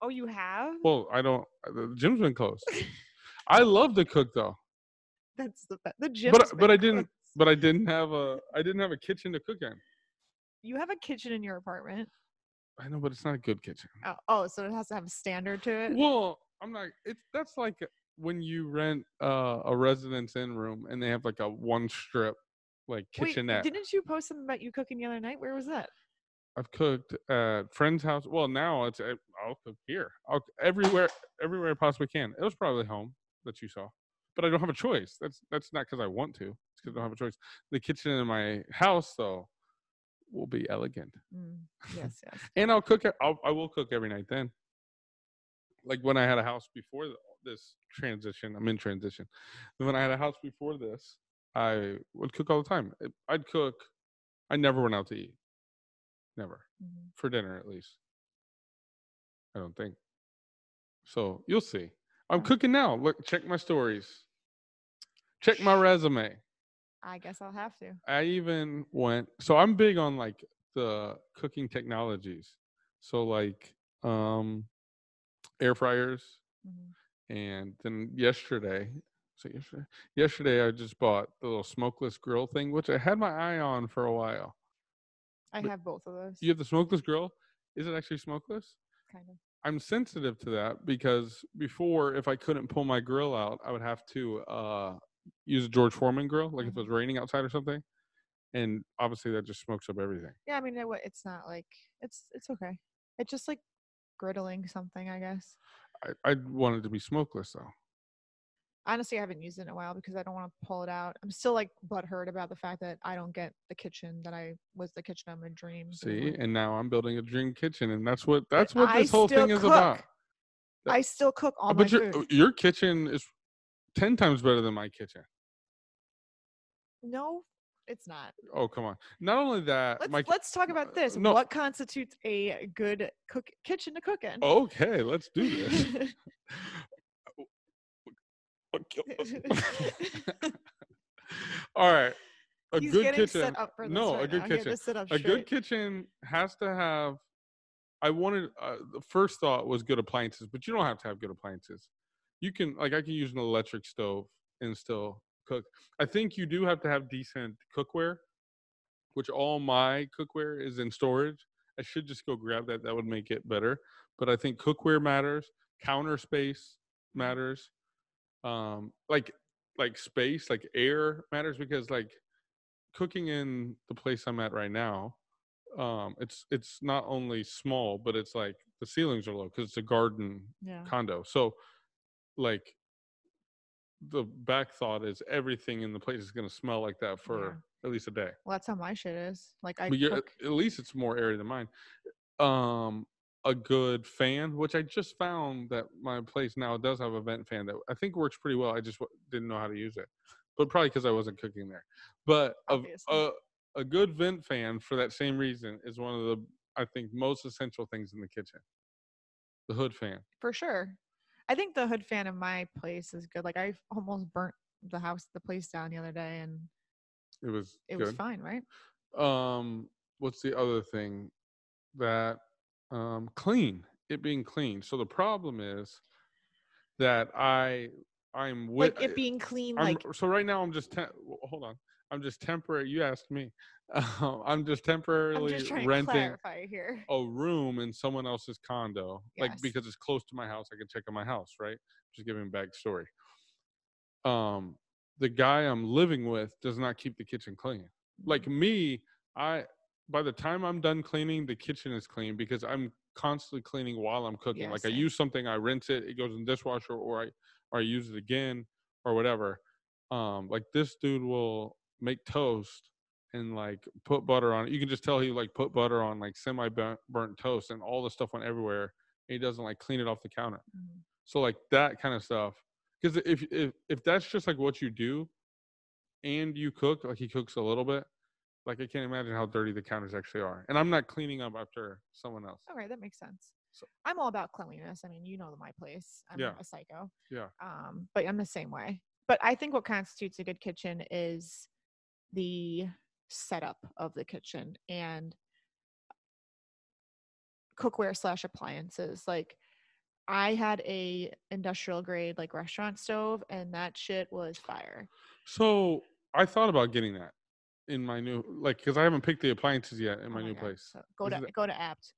Oh you have? Well, I don't. uh, The gym's been closed. I love to cook though, That's the the gym. but but I didn't. But I didn't have a I didn't have a kitchen to cook in. You have a kitchen in your apartment. I know, but it's not a good kitchen. Oh, oh, so it has to have a standard to it. Well, I'm not. It's that's like when you rent uh, a residence in room and they have like a one strip like Wait, kitchenette. didn't you post something about you cooking the other night? Where was that? I've cooked at friend's house. Well, now it's uh, I'll cook here. I'll everywhere everywhere I possibly can. It was probably home that you saw, but I don't have a choice. That's that's not because I want to. It's because I don't have a choice. The kitchen in my house though will be elegant, Mm, yes, yes. and I'll cook. I'll, I will cook every night then. Like when I had a house before th- this transition, I'm in transition. When I had a house before this, I would cook all the time. I'd cook. I never went out to eat. Never Mhm. for dinner at least. I don't think. So you'll see. I'm Oh. cooking now. Look, check my stories. Check my resume. I guess I'll have to. I even went so I'm big on like the cooking technologies. So like um air fryers Mhm. and then yesterday so yesterday yesterday I just bought the little smokeless grill thing which I had my eye on for a while. I But have both of those. You have the smokeless grill? Is it actually smokeless? kind of. I'm sensitive to that because before, if I couldn't pull my grill out, I would have to uh, use a George Foreman grill, like if it was raining outside or something. And obviously, that just smokes up everything. Yeah, I mean, it, it's not like it's it's okay. It just like griddling something, I guess. I, I want it to be smokeless though. Honestly, I haven't used it in a while because I don't want to pull it out. I'm still like butthurt about the fact that I don't get the kitchen that I was the kitchen of my dreams. See, and now I'm building a dream kitchen, and that's what that's what I this whole thing is about. cook. I still cook all Uh, but your food. your kitchen is ten times better than my kitchen. No, it's not. Oh come on! Not only that, Let's my let's talk about this. no. What constitutes a good cook kitchen to cook in? okay, let's do this. All right. A He's good kitchen. set up for this no, right a good now. Kitchen. to sit up A good kitchen has to have. I wanted uh, the first thought was good appliances, but you don't have to have good appliances. You can like I can use an electric stove and still cook. I think you do have to have decent cookware, which all my cookware is in storage. I should just go grab that. That would make it better. But I think cookware matters. Counter space matters. Um, like like space, like air matters because like cooking in the place I'm at right now, um, it's it's not only small, but it's like the ceilings are low because it's a garden Yeah. condo. So like the back thought is everything in the place is gonna smell like that for at least a day. Well, that's how my shit is. Like I but cook. at least it's more airy than mine. Um, a good fan, which I just found that my place now does have a vent fan that I think works pretty well. I just w- didn't know how to use it, but probably because I wasn't cooking there. But a, a a good vent fan for that same reason is one of the I think most essential things in the kitchen. The hood fan. for sure. I think the hood fan in my place is good. Like I almost burnt the house, the place down the other day, and It was it good. was fine, right? um what's the other thing that um clean it being clean so the problem is that i i'm with Like it being clean, I'm, like so right now i'm just te- hold on i'm just temporary you asked me. Um, i'm just temporarily I'm just renting here. a room in someone else's condo like because it's close to my house i can check on my house right? Just giving a backstory. Um the guy i'm living with does not keep the kitchen clean. Like me i by the time i'm done cleaning the kitchen is clean because i'm constantly cleaning while i'm cooking. Yeah, like i use something i rinse it it goes in the dishwasher or i or i use it again or whatever. Um like this dude will make toast and like put butter on it you can just tell he like put butter on like semi burnt toast and all the stuff went everywhere and he doesn't like clean it off the counter Mhm. so like that kind of stuff. Because if if if that's just like what you do, and you cook like he cooks a little bit, like I can't imagine how dirty the counters actually are. And I'm not cleaning up after someone else. Okay, that makes sense. So- I'm all about cleanliness. I mean, you know my place. I'm Yeah. a psycho. Yeah. Um, but I'm the same way. But I think what constitutes a good kitchen is the setup of the kitchen and cookware slash appliances. Like I had a industrial grade like restaurant stove and that shit was fire. So I thought about getting that. in my new like because I haven't picked the appliances yet in Oh my new God. place. So go Is to it- go to Abt.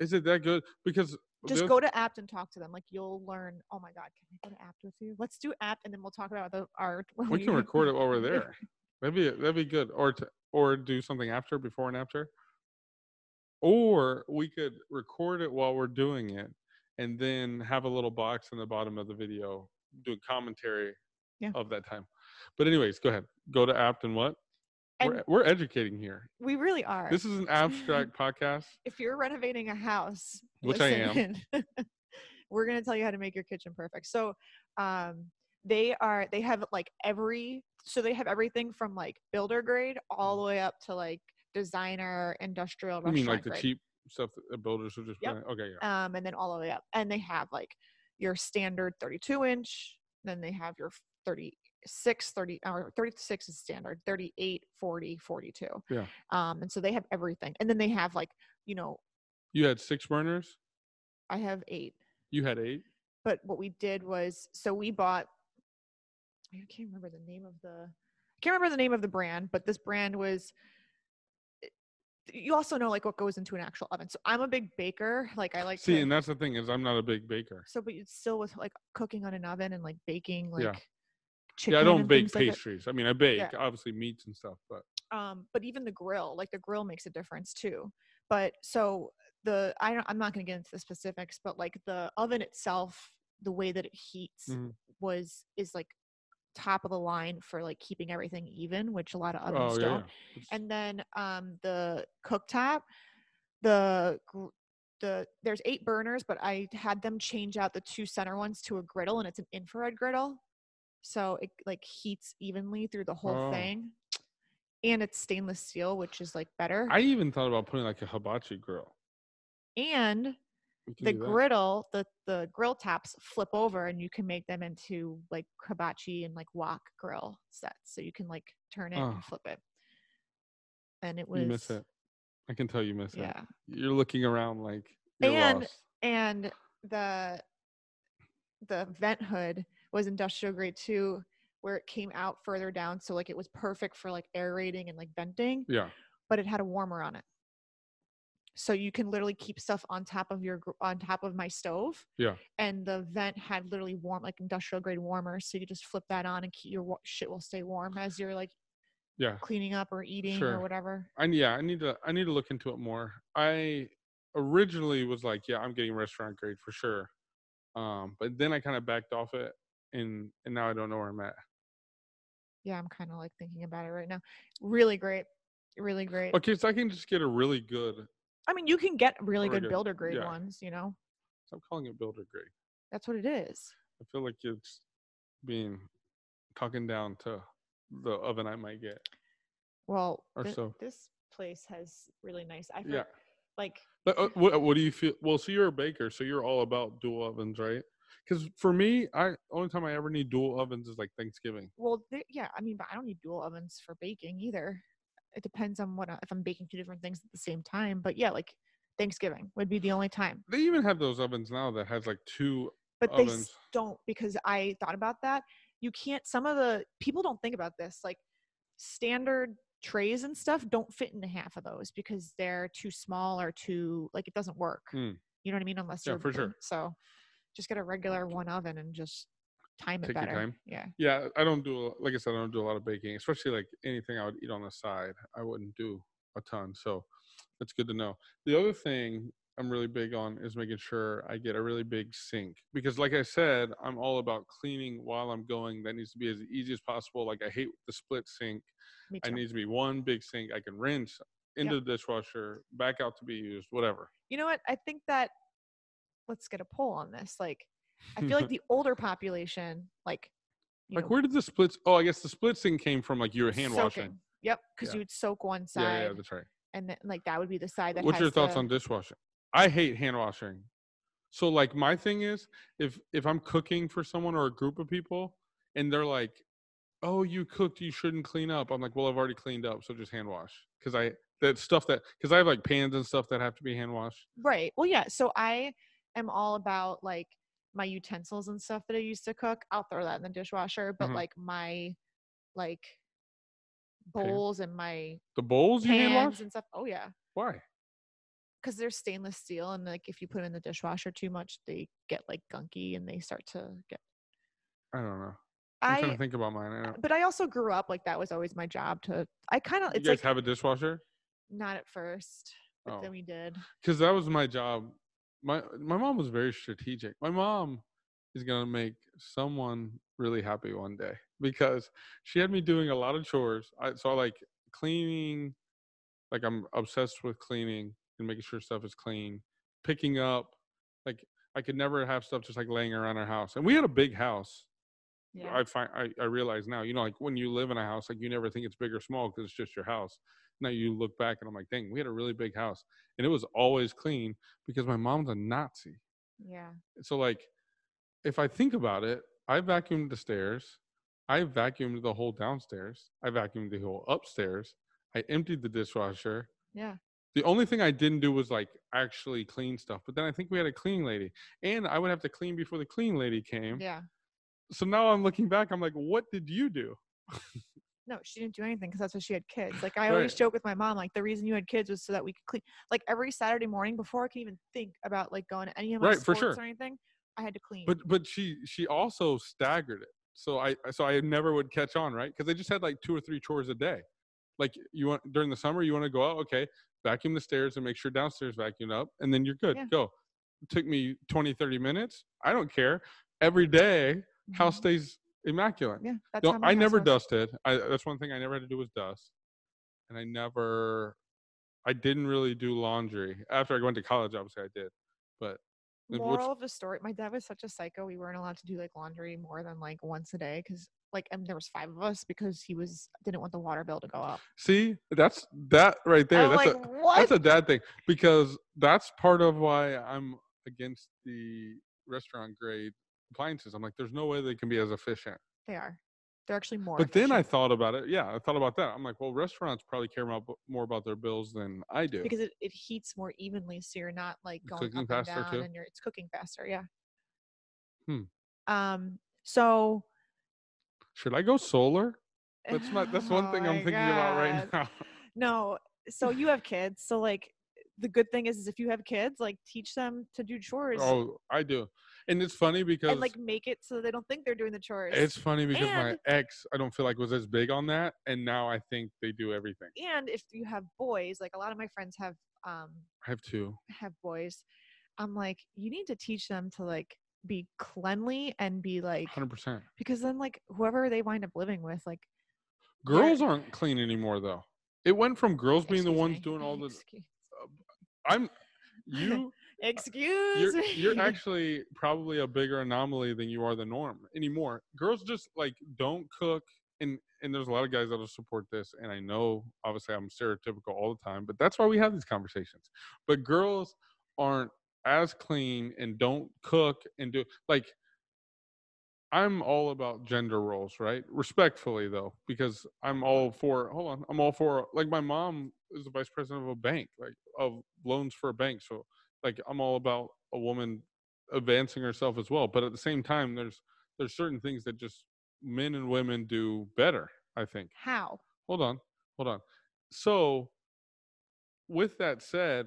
Is it that good? Because Just go to Abt and talk to them. Like you'll learn. Oh my God, can I go to Abt with you? Let's do Abt, and then we'll talk about the art. we can record it while we're there. That'd be that'd be good. Or to, or do something after, before and after. Or we could record it while we're doing it, and then have a little box in the bottom of the video doing commentary Yeah. of that time. But anyways, go ahead. Go to Abt and what? we're, we're educating here. we really are. This is an abstract podcast. if you're renovating a house, Which I am. we're gonna tell you how to make your kitchen perfect. So, um, they are they have like every so they have everything from like builder grade all the way up to like designer industrial. Mm. You mean like the grade. cheap stuff that the builders are just Yep. Okay, yeah. um, and then all the way up. And they have like your standard 32 inch, then they have your 36, 30, or 36 is standard, 38, 40, 42. Yeah. Um, and so they have everything. And then they have like, you know, You had six burners. I have eight, You had eight. but what we did was, so we bought, I can't remember the name of the, I can't remember the name of the brand, but this brand was, you also know like what goes into an actual oven. So I'm a big baker. Like I like See, to, and that's the thing is I'm not a big baker. So, but it's still with like cooking on an oven and like baking, like Yeah. chicken. yeah, I don't bake things like pastries. I mean, I bake Yeah. obviously meats and stuff, but Um, but even the grill, like the grill makes a difference too. But so the I don't, I'm not going to get into the specifics, but like the oven itself, the way that it heats Mhm. was is like top of the line for like keeping everything even, which a lot of ovens oh don't. yeah. And then um the cooktop the the there's eight burners but i had them change out the two center ones to a griddle and it's an infrared griddle so it like heats evenly through the whole Oh. thing and it's stainless steel which is like better I even thought about putting like a hibachi grill. and the griddle the the grill tops flip over and you can make them into like hibachi and like wok grill sets so you can like turn it Oh. and ah. flip it and it was You miss it. I can tell you miss it. yeah You're looking around like And- lost. and the the vent hood was industrial grade too where it came out further down so like it was perfect for like aerating and like venting Yeah. but it had a warmer on it so you can literally keep stuff on top of your on top of my stove Yeah. and the vent had literally warm like industrial grade warmers so you just flip that on and keep your shit will stay warm as you're like Yeah. cleaning up or eating Sure. or whatever I yeah, I need to I need to look into it more. I originally was like, yeah, I'm getting restaurant grade for sure. Um, but then I kind of backed off it and and now I don't know where I'm at. yeah i'm kind of like thinking about it right now really great really great Okay, so I can just get a really good I mean, you can get really good good, builder grade yeah. ones, you know. stop calling it builder grade. That's what it is. I feel like it's being talking down to the oven I might get. Well, Or thi- so. this place has really nice. I Yeah. yeah. like But uh, what what do you feel? Well, so you're a baker, so you're all about dual ovens, right? Because for me, I only time I ever need dual ovens is like Thanksgiving. well, th- yeah. I mean, but I don't need dual ovens for baking either. It depends on what if I'm baking two different things at the same time. But yeah, like Thanksgiving would be the only time. They even have those ovens now that has like two. But they Ovens. s- don't because I thought about that. You can't. Some of the people don't think about this. Like standard trays and stuff don't fit into half of those because they're too small or too like it doesn't work. Hmm. You know what I mean? Unless Yeah, you're for sure. So just get a regular one oven and just time it better. time. Yeah. Yeah, I don't do like I said, I don't do a lot of baking, especially like anything I would eat on the side. I wouldn't do a ton, so that's good to know. The other thing I'm really big on is making sure I get a really big sink because, like I said, I'm all about cleaning while I'm going. That needs to be as easy as possible. Like I hate the split sink. I need to be one big sink. I can rinse into the dishwasher, back out to be used, whatever. you know what? I think that let's get a poll on this. Like I feel like the older population, like like know, where did the splits? Oh, I guess the split sink came from like you were hand washing. Yep, because Yeah. you'd soak one Yeah, side, yeah, that's right. and then like that would be the side that. What's your thoughts the- on dishwashing? I hate hand washing. So like my thing is if if I'm cooking for someone or a group of people and they're like, "Oh, you cooked, you shouldn't clean up." I'm like, "Well, I've already cleaned up, so just hand wash." Cuz I that stuff that cuz I have like pans and stuff that have to be hand washed. Right. Well, yeah. So I am all about like my utensils and stuff that I used to cook. I'll throw that in the dishwasher, but Mhm. like my like bowls and my The bowls you hand and stuff. Oh yeah, Why? because they're stainless steel, and like if you put them in the dishwasher too much, they get like gunky and they start to get. I don't know. I'm trying to think about mine. I don't, but I also grew up like that was always my job to. I kind of you guys like have a dishwasher? not at first, but Oh. then we did. because that was my job. My my mom was very strategic. My mom is gonna make someone really happy one day because she had me doing a lot of chores. I so I like cleaning, like I'm obsessed with cleaning and making sure stuff is clean. Picking up, like I could never have stuff just like laying around our house. And we had a big house. Yeah. I find I, I realize now, you know, like when you live in a house, like you never think it's big or small because it's just your house. Now you look back and I'm like, dang, we had a really big house and it was always clean because my mom's a Nazi. yeah. So like, if I think about it, I vacuumed the stairs, I vacuumed the whole downstairs, I vacuumed the whole upstairs, I emptied the dishwasher. Yeah. The only thing I didn't do was like actually clean stuff. But then I think we had a cleaning lady, and I would have to clean before the cleaning lady came. Yeah. So now I'm looking back, I'm like, what did you do? No, she didn't do anything because that's why she had kids. Like I always joke with my mom, like the reason you had kids was so that we could clean. Like every Saturday morning before I could even think about like going to any of my Right, for sports sure. or anything, I had to clean. But but she she also staggered it. So I so I never would catch on, right? Because they just had like two or three chores a day. Like you want during the summer, you want to go out, okay, vacuum the stairs and make sure downstairs vacuumed up, and then you're good. Yeah. Go. It took me 20, 30 minutes. I don't care. Every day, house Mhm. stays immaculate. Yeah, that's No, how I never was. dusted. I that's one thing I never had to do was dust. And I never I didn't really do laundry. After I went to college, obviously I did. But Moral of the story: My dad was such a psycho. We weren't allowed to do like laundry more than like once a day because like and there was five of us because he was didn't want the water bill to go up. see, that's that right there. I'm that's like, a what? that's a dad thing because that's part of why I'm against the restaurant grade appliances. I'm like, there's no way they can be as efficient. they are. They're actually more. But then I thought about it. Yeah, I thought about that. I'm like, well, restaurants probably care about, more about their bills than I do. because it, it heats more evenly, so you're not like It's going up and down, too? and you're it's cooking faster. Yeah. Hmm. Um. So. Should I go solar? That's not. That's one Oh thing I'm my thinking about right now. No. So you have kids. So like, the good thing is, is if you have kids, like teach them to do chores Oh, I do, and it's funny because and like make it so they don't think they're doing the chores. it's funny because my ex, I don't feel like was as big on that, and now I think they do everything. and if you have boys, like a lot of my friends have um I have two. have boys, I'm like, you need to teach them to like be cleanly and be like Hundred percent. because then like whoever they wind up living with, like Girls aren't clean anymore though. It went from girls being the ones me, doing all the. excuse, I'm you. Excuse You're me. you're actually probably a bigger anomaly than you are the norm anymore. Girls just like don't cook, and and there's a lot of guys that'll support this, and I know obviously I'm stereotypical all the time, but that's why we have these conversations. But girls aren't as clean and don't cook and do like I'm all about gender roles, right? Respectfully though, because I'm all for hold on, I'm all for like my mom is the vice president of a bank, like of loans for a bank. So like I'm all about a woman advancing herself as well. But at the same time, there's there's certain things that just men and women do better, I think. how Hold on, hold on. So with that said,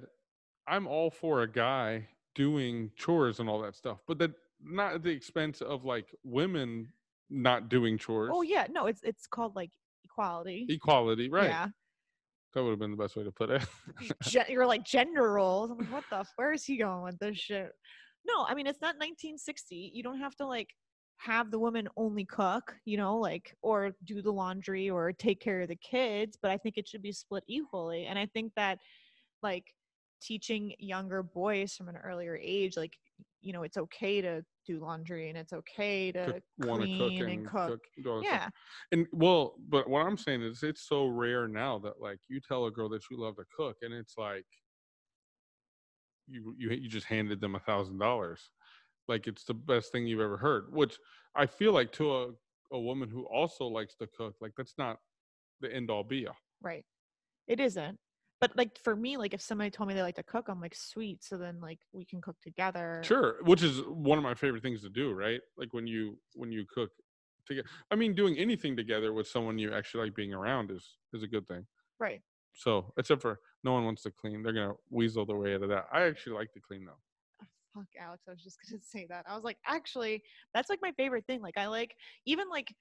I'm all for a guy doing chores and all that stuff, but that not at the expense of like women not doing oh, chores. oh yeah no it's it's called like equality Equality, right? yeah That would have been the best way to put it. Gen- you're like gender roles. I'm like what the where is he going with this shit? No i mean it's not 1960 you don't have to like have the woman only cook you know like or do the laundry or take care of the kids but i think it should be split equally and i think that like teaching younger boys from an earlier age like you know it's okay to do laundry and it's okay to want to clean cook and, and cook, cook. all stuff. yeah And well, but what I'm saying is it's so rare now that like you tell a girl that you love to cook and it's like you you you just handed them a thousand dollars. Like it's the best thing you've ever heard. Which I feel like to a, a woman who also likes to cook, like that's not the end all be all. Right. It isn't. But like for me, like if somebody told me they like to cook, I'm like, sweet. So then like we can cook together. Sure. Which is one of my favorite things to do, right? Like when you when you cook together. I mean, doing anything together with someone you actually like being around is is a good thing. Right. So, except for no one wants to clean, they're gonna weasel their way out of that. I actually like to clean though. Oh, fuck Alex, I was just gonna say that. I was like, actually, that's like my favorite thing. Like I like even like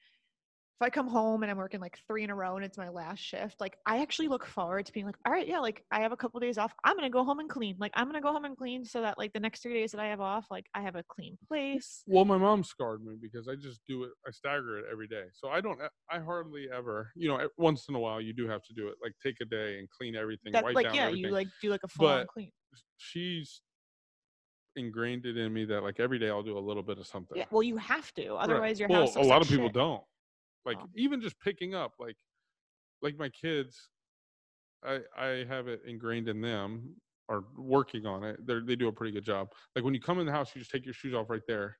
if I come home and I'm working like three in a row and it's my last shift, like I actually look forward to being like, all right, yeah, like I have a couple days off. I'm gonna go home and clean. Like I'm gonna go home and clean so that like the next three days that I have off, like I have a clean place. Well, my mom scarred me because I just do it. I stagger it every day. So I don't. Eh, I hardly ever. You know, once in a while you do have to do it. Like take a day and clean everything. That like down yeah, everything. you like do like a full But- clean. She's ingrained it in me that like every day I'll do a little bit of something. Yeah, well you have to. Right. Otherwise your well, a lot of people don't. Like Oh. even just picking up, like like my kids, I I have it ingrained in them. Are working on it. They they do a pretty good job. Like when you come in the house, you just take your shoes off right there,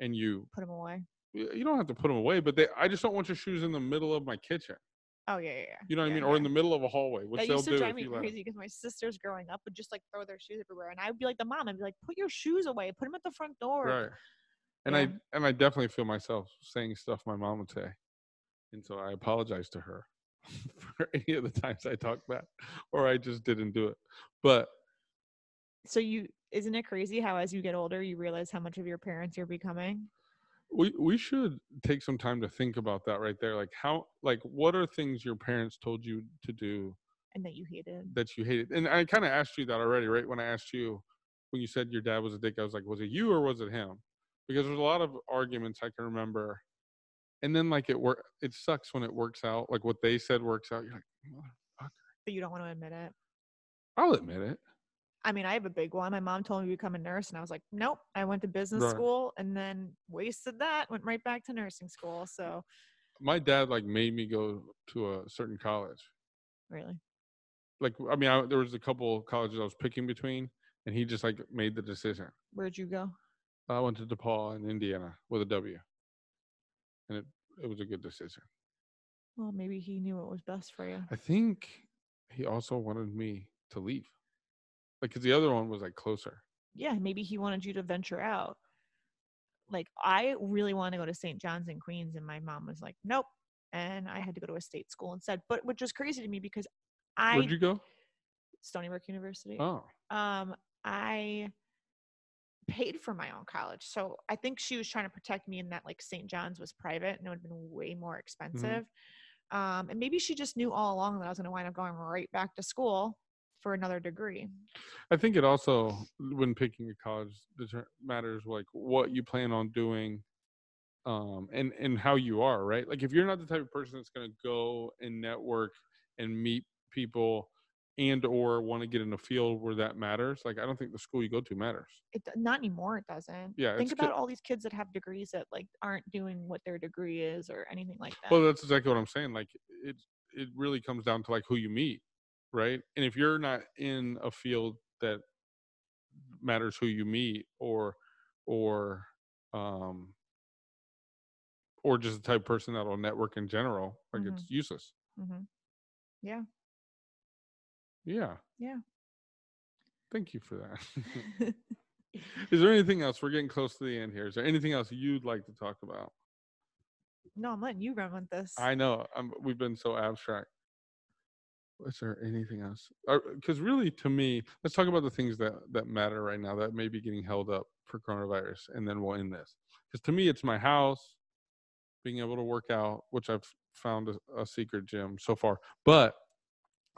and you Put them away. you don't have to put them away. But they I just don't want your shoes in the middle of my kitchen. Oh yeah, yeah, yeah. You know what yeah, I mean, or in the middle of a hallway, which that they'll used to do drive me you let 'em. crazy because my sisters growing up would just like throw their shoes everywhere, and I'd be like the mom. I'd be like, "Put your shoes away. Put them at the front door." Right. And Yeah. I and I definitely feel myself saying stuff my mom would say. And so I apologize to her for any of the times I talked back or I just didn't do it. But So you isn't it crazy how as you get older you realize how much of your parents you're becoming? we we should take some time to think about that right there. Like how like what are things your parents told you to do And that you hated. that you hated? And I kind of asked you that already, right? When I asked you when you said your dad was a dick, I was like, was it you or was it him? Because there's a lot of arguments I can remember. And then like it work it sucks when it works out. Like what they said works out. You're like, "Mother-" But you don't want to admit it. I'll admit it. I mean, I have a big one. My mom told me to become a nurse, and I was like, nope. I went to business Right. school and then wasted that. Went right back to nursing school. So My dad like made me go to a certain college. really, Like I mean, I, there was a couple colleges I was picking between, and he just like made the decision. where'd you go? I went to DePauw in Indiana with a W, and it it was a good decision. Well, maybe he knew what was best for you. I think he also wanted me to leave, like because the other one was like closer. yeah, maybe he wanted you to venture out. Like I really want to go to St. John's in Queens, and my mom was like, "Nope," and I had to go to a state school instead. But which was crazy to me because I Where'd you go? Stony Brook University. Oh, Um, I paid for my own college, so I think she was trying to protect me in that like St. John's was private and it would have been way more expensive. Um, and maybe she just knew all along that I was going to wind up going right back to school for another degree. I think it also when picking a college matters like what you plan on doing um and and how you are right like if you're not the type of person that's going to go and network and meet people and or want to get in a field where that matters like i don't think the school you go to matters. It not anymore it doesn't. Yeah, think about ki- all these kids that have degrees that like aren't doing what their degree is or anything like that. well that's exactly what i'm saying like it it really comes down to like who you meet right? And if you're not in a field that matters who you meet or or um or just the type of person that'll network in general like Mhm. it's useless. Hmm yeah yeah Yeah. thank you for that is there anything else we're getting close to the end here is there anything else you'd like to talk about no i'm letting you run with this I know. I'm, we've been so abstract. Is there anything else? Uh, because really, to me, let's talk about the things that that matter right now that may be getting held up for coronavirus, and then we'll end this. Because to me, it's my house, being able to work out, which I've found a, a secret gym so far. But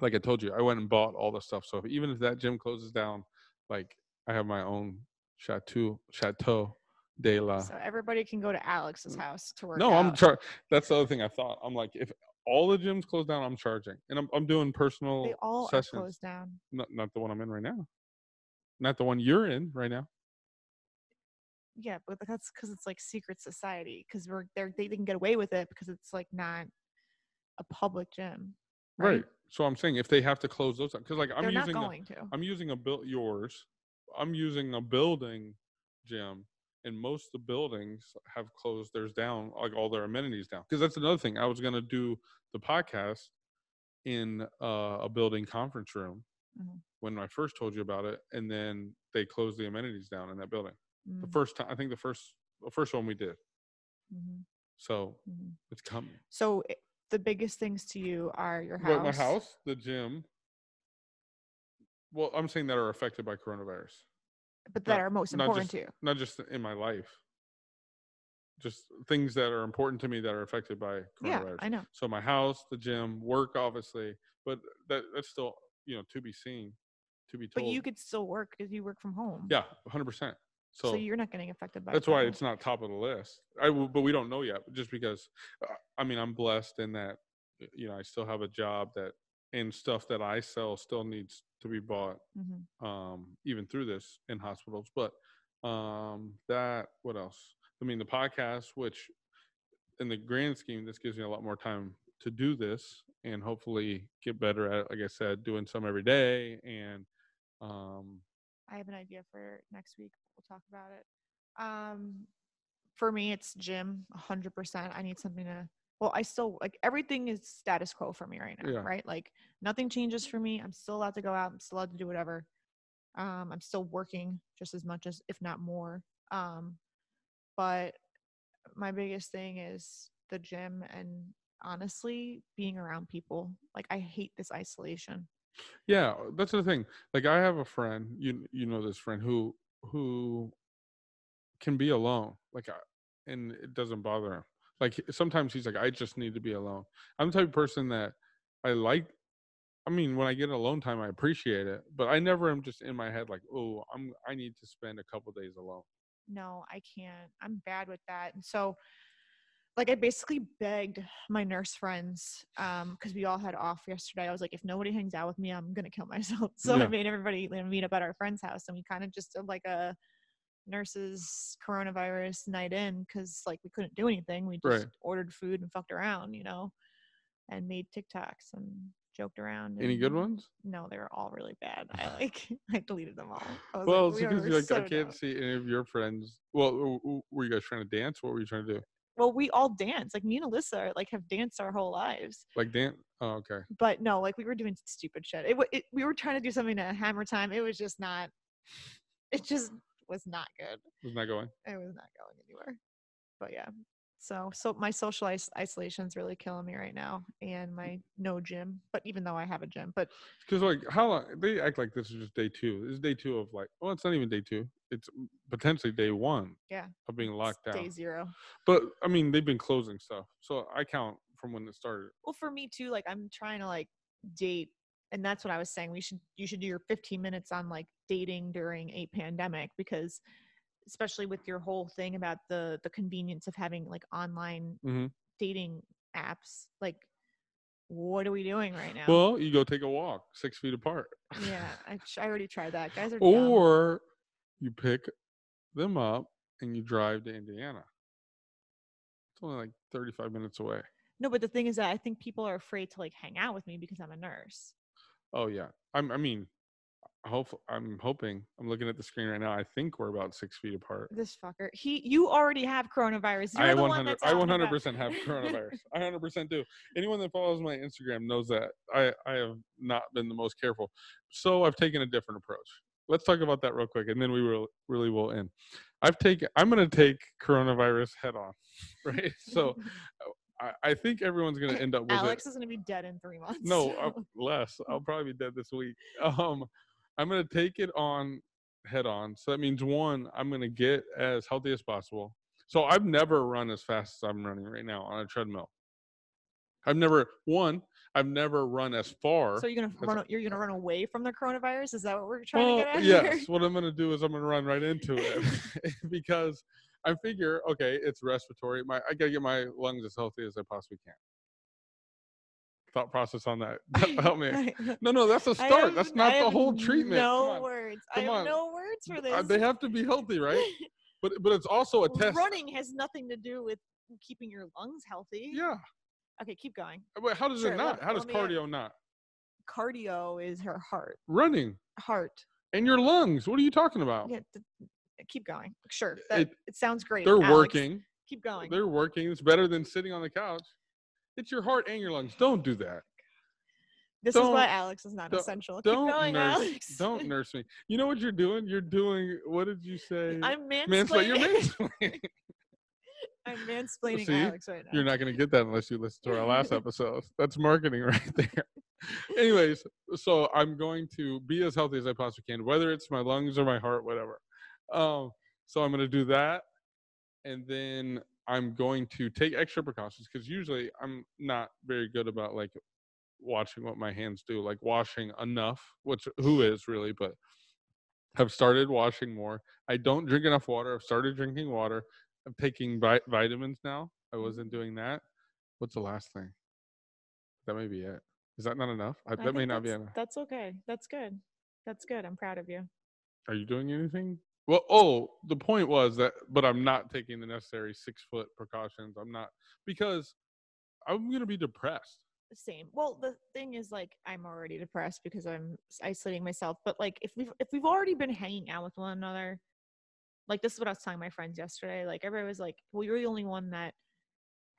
like I told you, I went and bought all the stuff. So if, even if that gym closes down, like I have my own chateau, chateau de la. so everybody can go to alex's mm. house to work No, I'm out. char- That's the other thing I thought. I'm like, if all the gyms close down, I'm charging, and I'm I'm doing personal they all are closed down Not not the one I'm in right now. Not the one you're in right now. yeah but that's because it's like secret society because we're they're they can get away with it because it's like not a public gym Right. So I'm saying if they have to close those, because like I'm they're not using a, going to I'm using a build yours. I'm using a building gym, and most of the buildings have closed theirs down, like all their amenities down. Because that's another thing. I was gonna do the podcast in uh, a building conference room Mhm. when I first told you about it, and then they closed the amenities down in that building. The Mm, first time, I think the first the first one we did. mhm. So Mhm. it's coming. So i- the biggest things to you are your house. Well, my house, the gym. Well, I'm saying that are affected by coronavirus, but that not- are most important just- to you. not just in my life. Just things that are important to me that are affected by coronavirus. Yeah. I know. So my house, the gym, work, obviously, but that that's still you know to be seen, to be told. But you could still work because you work from home. yeah, 100. percent So, So, you're not getting affected by. that's that. why it's not top of the list. I w- but we don't know yet, just because. Uh, I mean, I'm blessed in that you know I still have a job that and stuff that I sell still needs to be bought Mhm. um, even through this in hospitals. But um, that, what else? I mean, the podcast, which in the grand scheme, this gives me a lot more time to do this and hopefully get better at, it, like I said, doing some every day. And um, I have an idea for next week. We'll talk about it. Um, for me, it's gym. hundred percent. I need something to. Well, I still like everything is status quo for me right now, Yeah. right? Like nothing changes for me. I'm still allowed to go out. I'm still allowed to do whatever. Um, I'm still working just as much as, if not more. Um, but my biggest thing is the gym and honestly being around people. Like I hate this isolation. yeah, that's the thing. Like I have a friend, you you know this friend who who can be alone, like, uh, and it doesn't bother him. Like sometimes he's like, I just need to be alone. I'm the type of person that I like. I mean, when I get alone time, I appreciate it, but I never am just in my head like, oh, I'm I need to spend a couple days alone. no, I can't. I'm bad with that. And so, like, I basically begged my nurse friends um, because we all had off yesterday. I was like, if nobody hangs out with me, I'm gonna kill myself. So Yeah. I made everybody meet up at our friend's house, and we kind of just did like a nurses coronavirus night in because like we couldn't do anything. We just Right. ordered food and fucked around, you know, and made TikToks and joked around. Any good ones? No, they were all really bad. I like I deleted them all. Well, like, it's "We because you're like, I can't dumb." see any of your friends. Well, were you guys trying to dance? What were you trying to do? Well we all dance like me and alyssa like have danced our whole lives Like dance? Oh, okay. but no like we were doing stupid shit it, it we were trying to do something at hammer time it was just not it just was not good Wasn't going? it was not going anywhere but yeah so so my social is- isolation is really killing me right now and mm. my no gym but even though i have a gym but Because like, how long they act like this is just day two? This is day two of like, well, it's not even day two. It's potentially day one yeah of being it's locked down. day zero But I mean, they've been closing stuff, so I count from when it started. well for me too like i'm trying to like date and that's what i was saying we should you should do your 15 minutes on like dating during a pandemic because especially with your whole thing about the the convenience of having like online Mhm. dating apps like what are we doing right now Well, you go take a walk six feet apart, yeah I, I already tried that guys are dumb. or you pick them up and you drive to Indiana. It's only like thirty-five minutes away. no but the thing is that i think people are afraid to like hang out with me because i'm a nurse Oh yeah, I'm. I mean, hope I'm hoping. I'm looking at the screen right now. I think we're about six feet apart. this fucker he you already have coronavirus You're I the one 100 that's I out and 100 about. percent have coronavirus. I 100 percent do. Anyone that follows my Instagram knows that I I have not been the most careful. So I've taken a different approach. Let's talk about that real quick, and then we will really will end. I've taken. I'm going to take coronavirus head on, right? So I, think everyone's going to end up with it. Alex is gonna be dead in three months. No, uh, less. I'll probably be dead this week. Um, I'm gonna take it on head on. So that means one, I'm gonna get as healthy as possible. So I've never run as fast as I'm running right now on a treadmill. I've never one. I've never run as far. so you're gonna run? a- You're gonna run away from the coronavirus? Is that what we're trying well, to get at? here? yes. What I'm gonna do is I'm gonna run right into it because I figure, okay, it's respiratory. My I gotta get my lungs as healthy as I possibly can. Thought process on that. Help me. No, no, that's a start. that's not the whole treatment. No words. I have on. no words for Uh, this. they have to be healthy, right? But but it's also a test. Running has nothing to do with keeping your lungs healthy. Yeah. Okay, keep going. But how does Sure, it let- not? How does let uh, cardio not? Cardio is her heart. Running Heart. and your lungs. What are you talking about? Yeah. keep going. Sure. That, it, It- sounds great. They're Alex. working. Keep going. They're working. It's better than sitting on the couch. It's your heart and your lungs. Don't do that. this is why Alex is not don't- essential. Keep Don't going, nurse. Alex. Don't nurse me. You know what you're doing? You're doing. What did you say? I'm mansplain. You're mansplaining. mansplaining. I'm mansplaining See? Alex right now. You're not going to get that unless you listen to our last episode. That's marketing right there. Anyways, so I'm going to be as healthy as I possibly can, whether it's my lungs or my heart, whatever. Um, so I'm going to do that. And then I'm going to take extra precautions because usually I'm not very good about like watching what my hands do, like washing enough, which who is really, but have started washing more. I don't drink enough water. I've started drinking water. I'm taking vi- vitamins now. I mm. wasn't doing that. What's the last thing? That may be it. Is that not enough? I, I that may not be enough. That's okay. That's good. That's good. I'm proud of you. Are you doing anything? Well, oh, the point was that, but I'm not taking the necessary six foot precautions. I'm not because I'm gonna be depressed. Same. Well, the thing is, like, I'm already depressed because I'm isolating myself. But like, if we've if we've already been hanging out with one another, like this is what I was telling my friends yesterday. Like, everybody was like, "Well, you're the only one that."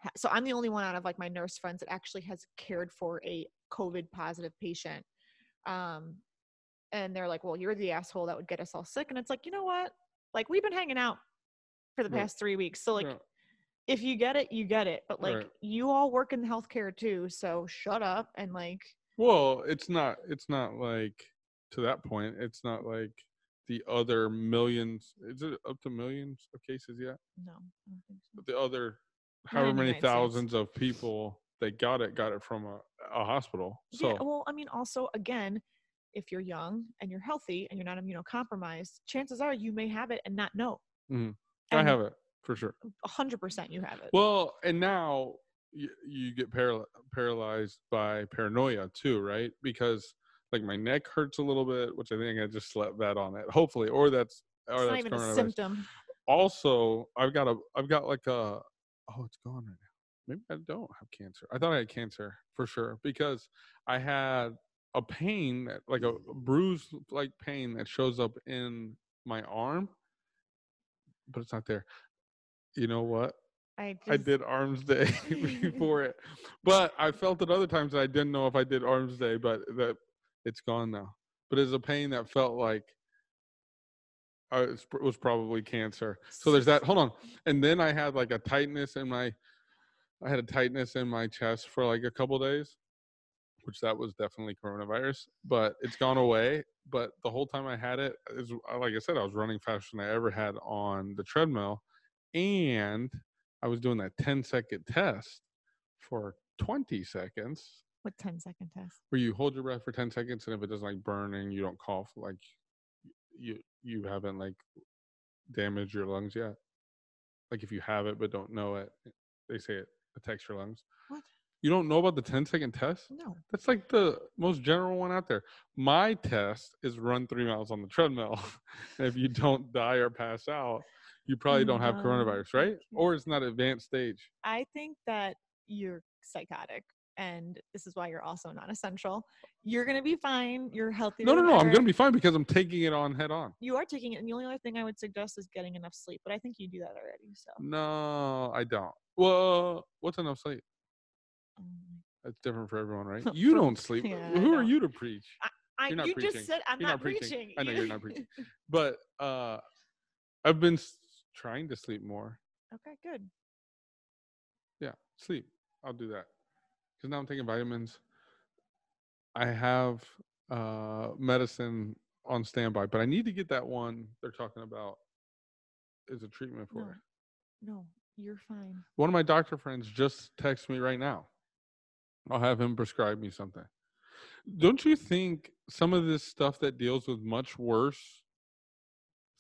Ha-. So I'm the only one out of like my nurse friends that actually has cared for a COVID positive patient. Um, and they're like, "Well, you're the asshole that would get us all sick." And it's like, you know what? Like, we've been hanging out for the Right. past three weeks, so like Yeah. if you get it, you get it. But like Right. you all work in healthcare too, so shut up and like Well, it's not. It's not like to that point. It's not like the other millions. Is it up to millions of cases yet? no, I don't think so. But the other, however in many United States. thousands of people that got it got it from a, a hospital. So yeah, well, I mean, also again, if you're young and you're healthy and you're not immunocompromised, chances are you may have it and not know. Mhm. I have it for sure. A hundred percent, you have it. Well, and now you, you get paral- paralyzed by paranoia too, right? Because like my neck hurts a little bit, which I think I just slept that on it. Hopefully, or that's or it's not even a symptom. Also, I've got a I've got like a oh, it's gone right now. Maybe I don't have cancer. I thought I had cancer for sure because I had a pain, that- like a bruise like pain that shows up in my arm, but it's not there. You know what? I, just, I did arms day before it, but I felt it other times. And I didn't know if I did arms day, but that it's gone now. But it's a pain that felt like uh, it's was probably cancer. So there's that. Hold on, and then I had like a tightness in my, I had a tightness in my chest for like a couple days, which that was definitely coronavirus. But it's gone away. But the whole time I had it, is like I said, I was running faster than I ever had on the treadmill, and I was doing that 10 second test for 20 seconds What 10 second test? where you hold your breath for 10 seconds and if it doesn't like burning, you don't cough, like you you haven't like damaged your lungs yet. Like if you have it but don't know it, they say it attacks your lungs. What? You don't know about the 10 second test? No. That's like the most general one out there. My test is run three miles on the treadmill. and if you don't die or pass out, you probably don't have mm-hmm. coronavirus, right? Or it's not advanced stage. I think that you're psychotic. And this is why you're also non essential. You're going to be fine. You're healthy. No, no, no. I'm gonna be fine because I'm taking it on head on. You are taking it. And the only other thing I would suggest is getting enough sleep. But I think you do that already. So. No, I don't. Well, what's enough sleep? Um, That's different for everyone, right? You don't sleep. yeah, Who are you to preach? I, You're not you preaching. just said I'm not, not preaching. preaching. I know You- you're not preaching. But uh I've been s- trying to sleep more. okay, good. Yeah, sleep. I'll do that. Because now I'm taking vitamins. I have uh medicine on standby, but I need to get that one they're talking about is a treatment for No. it. No, you're fine. One of my doctor friends just texted me right now. I'll have him prescribe me something. Don't you think some of this stuff that deals with much worse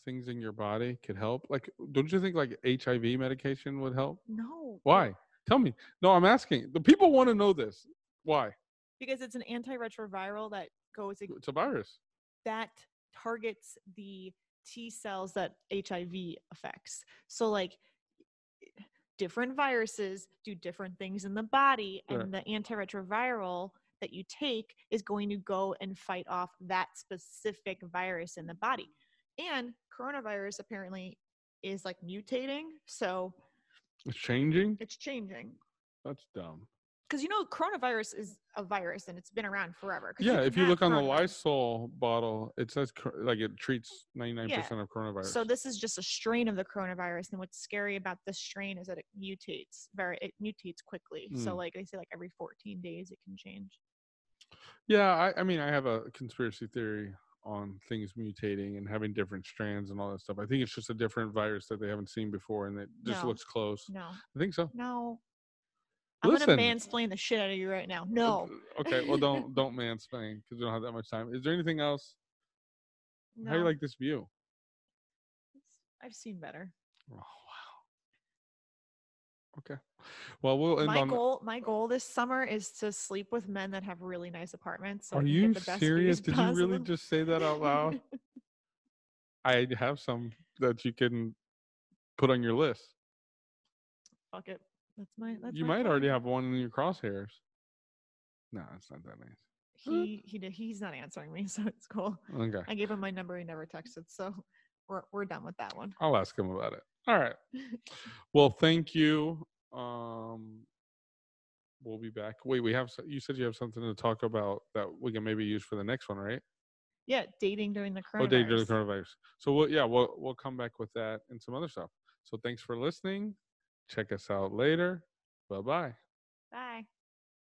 things in your body could help? Like, don't you think like HIV medication would help? No. Why? Tell me. No, I'm asking. The people want to know this. Why? Because it's an antiretroviral that goes ag- It's a virus. that targets the T cells that HIV affects. So like different viruses do different things in the body and the antiretroviral that you take is going to go and fight off that specific virus in the body. And coronavirus apparently is like mutating, so It's changing. it's changing. That's dumb. Because you know coronavirus is a virus and it's been around forever. Yeah, if you look on the. Lysol bottle, it says like it treats 99% of coronavirus. So this is just a strain of the coronavirus, and what's scary about this strain is that it mutates very. It mutates quickly. So Mm. like they say, like every 14 days it can change. Yeah, I, I mean, I have a conspiracy theory on things mutating and having different strands and all that stuff. I think it's just a different virus that they haven't seen before and it just No. looks close. No, I think so. no. I'm Listen. gonna mansplain the shit out of you right now. Uh, no, uh, Okay, well, don't don't mansplain because we don't have that much time. Is there anything else? no. How do you like this view? I've seen better. Oh, wow. Okay. Well, we'll end my on. goal, my goal this summer is to sleep with men that have really nice apartments. So Are you serious? Did you really just say that out loud? I have some that you can put on your list. Fuck it. That's my. That's you my might plan. already have one in your crosshairs. No, it's not that nice. He he did, he's not answering me, so it's cool. Okay. I gave him my number. He never texted, so we're we're done with that one. I'll ask him about it. All right. Well, thank you. Um, we'll be back. Wait, we have. You said you have something to talk about that we can maybe use for the next one, right? yeah, dating during the coronavirus. Oh, day during the coronavirus. So we'll yeah, we'll we'll come back with that and some other stuff. So thanks for listening. Check us out later. Bye-bye. Bye.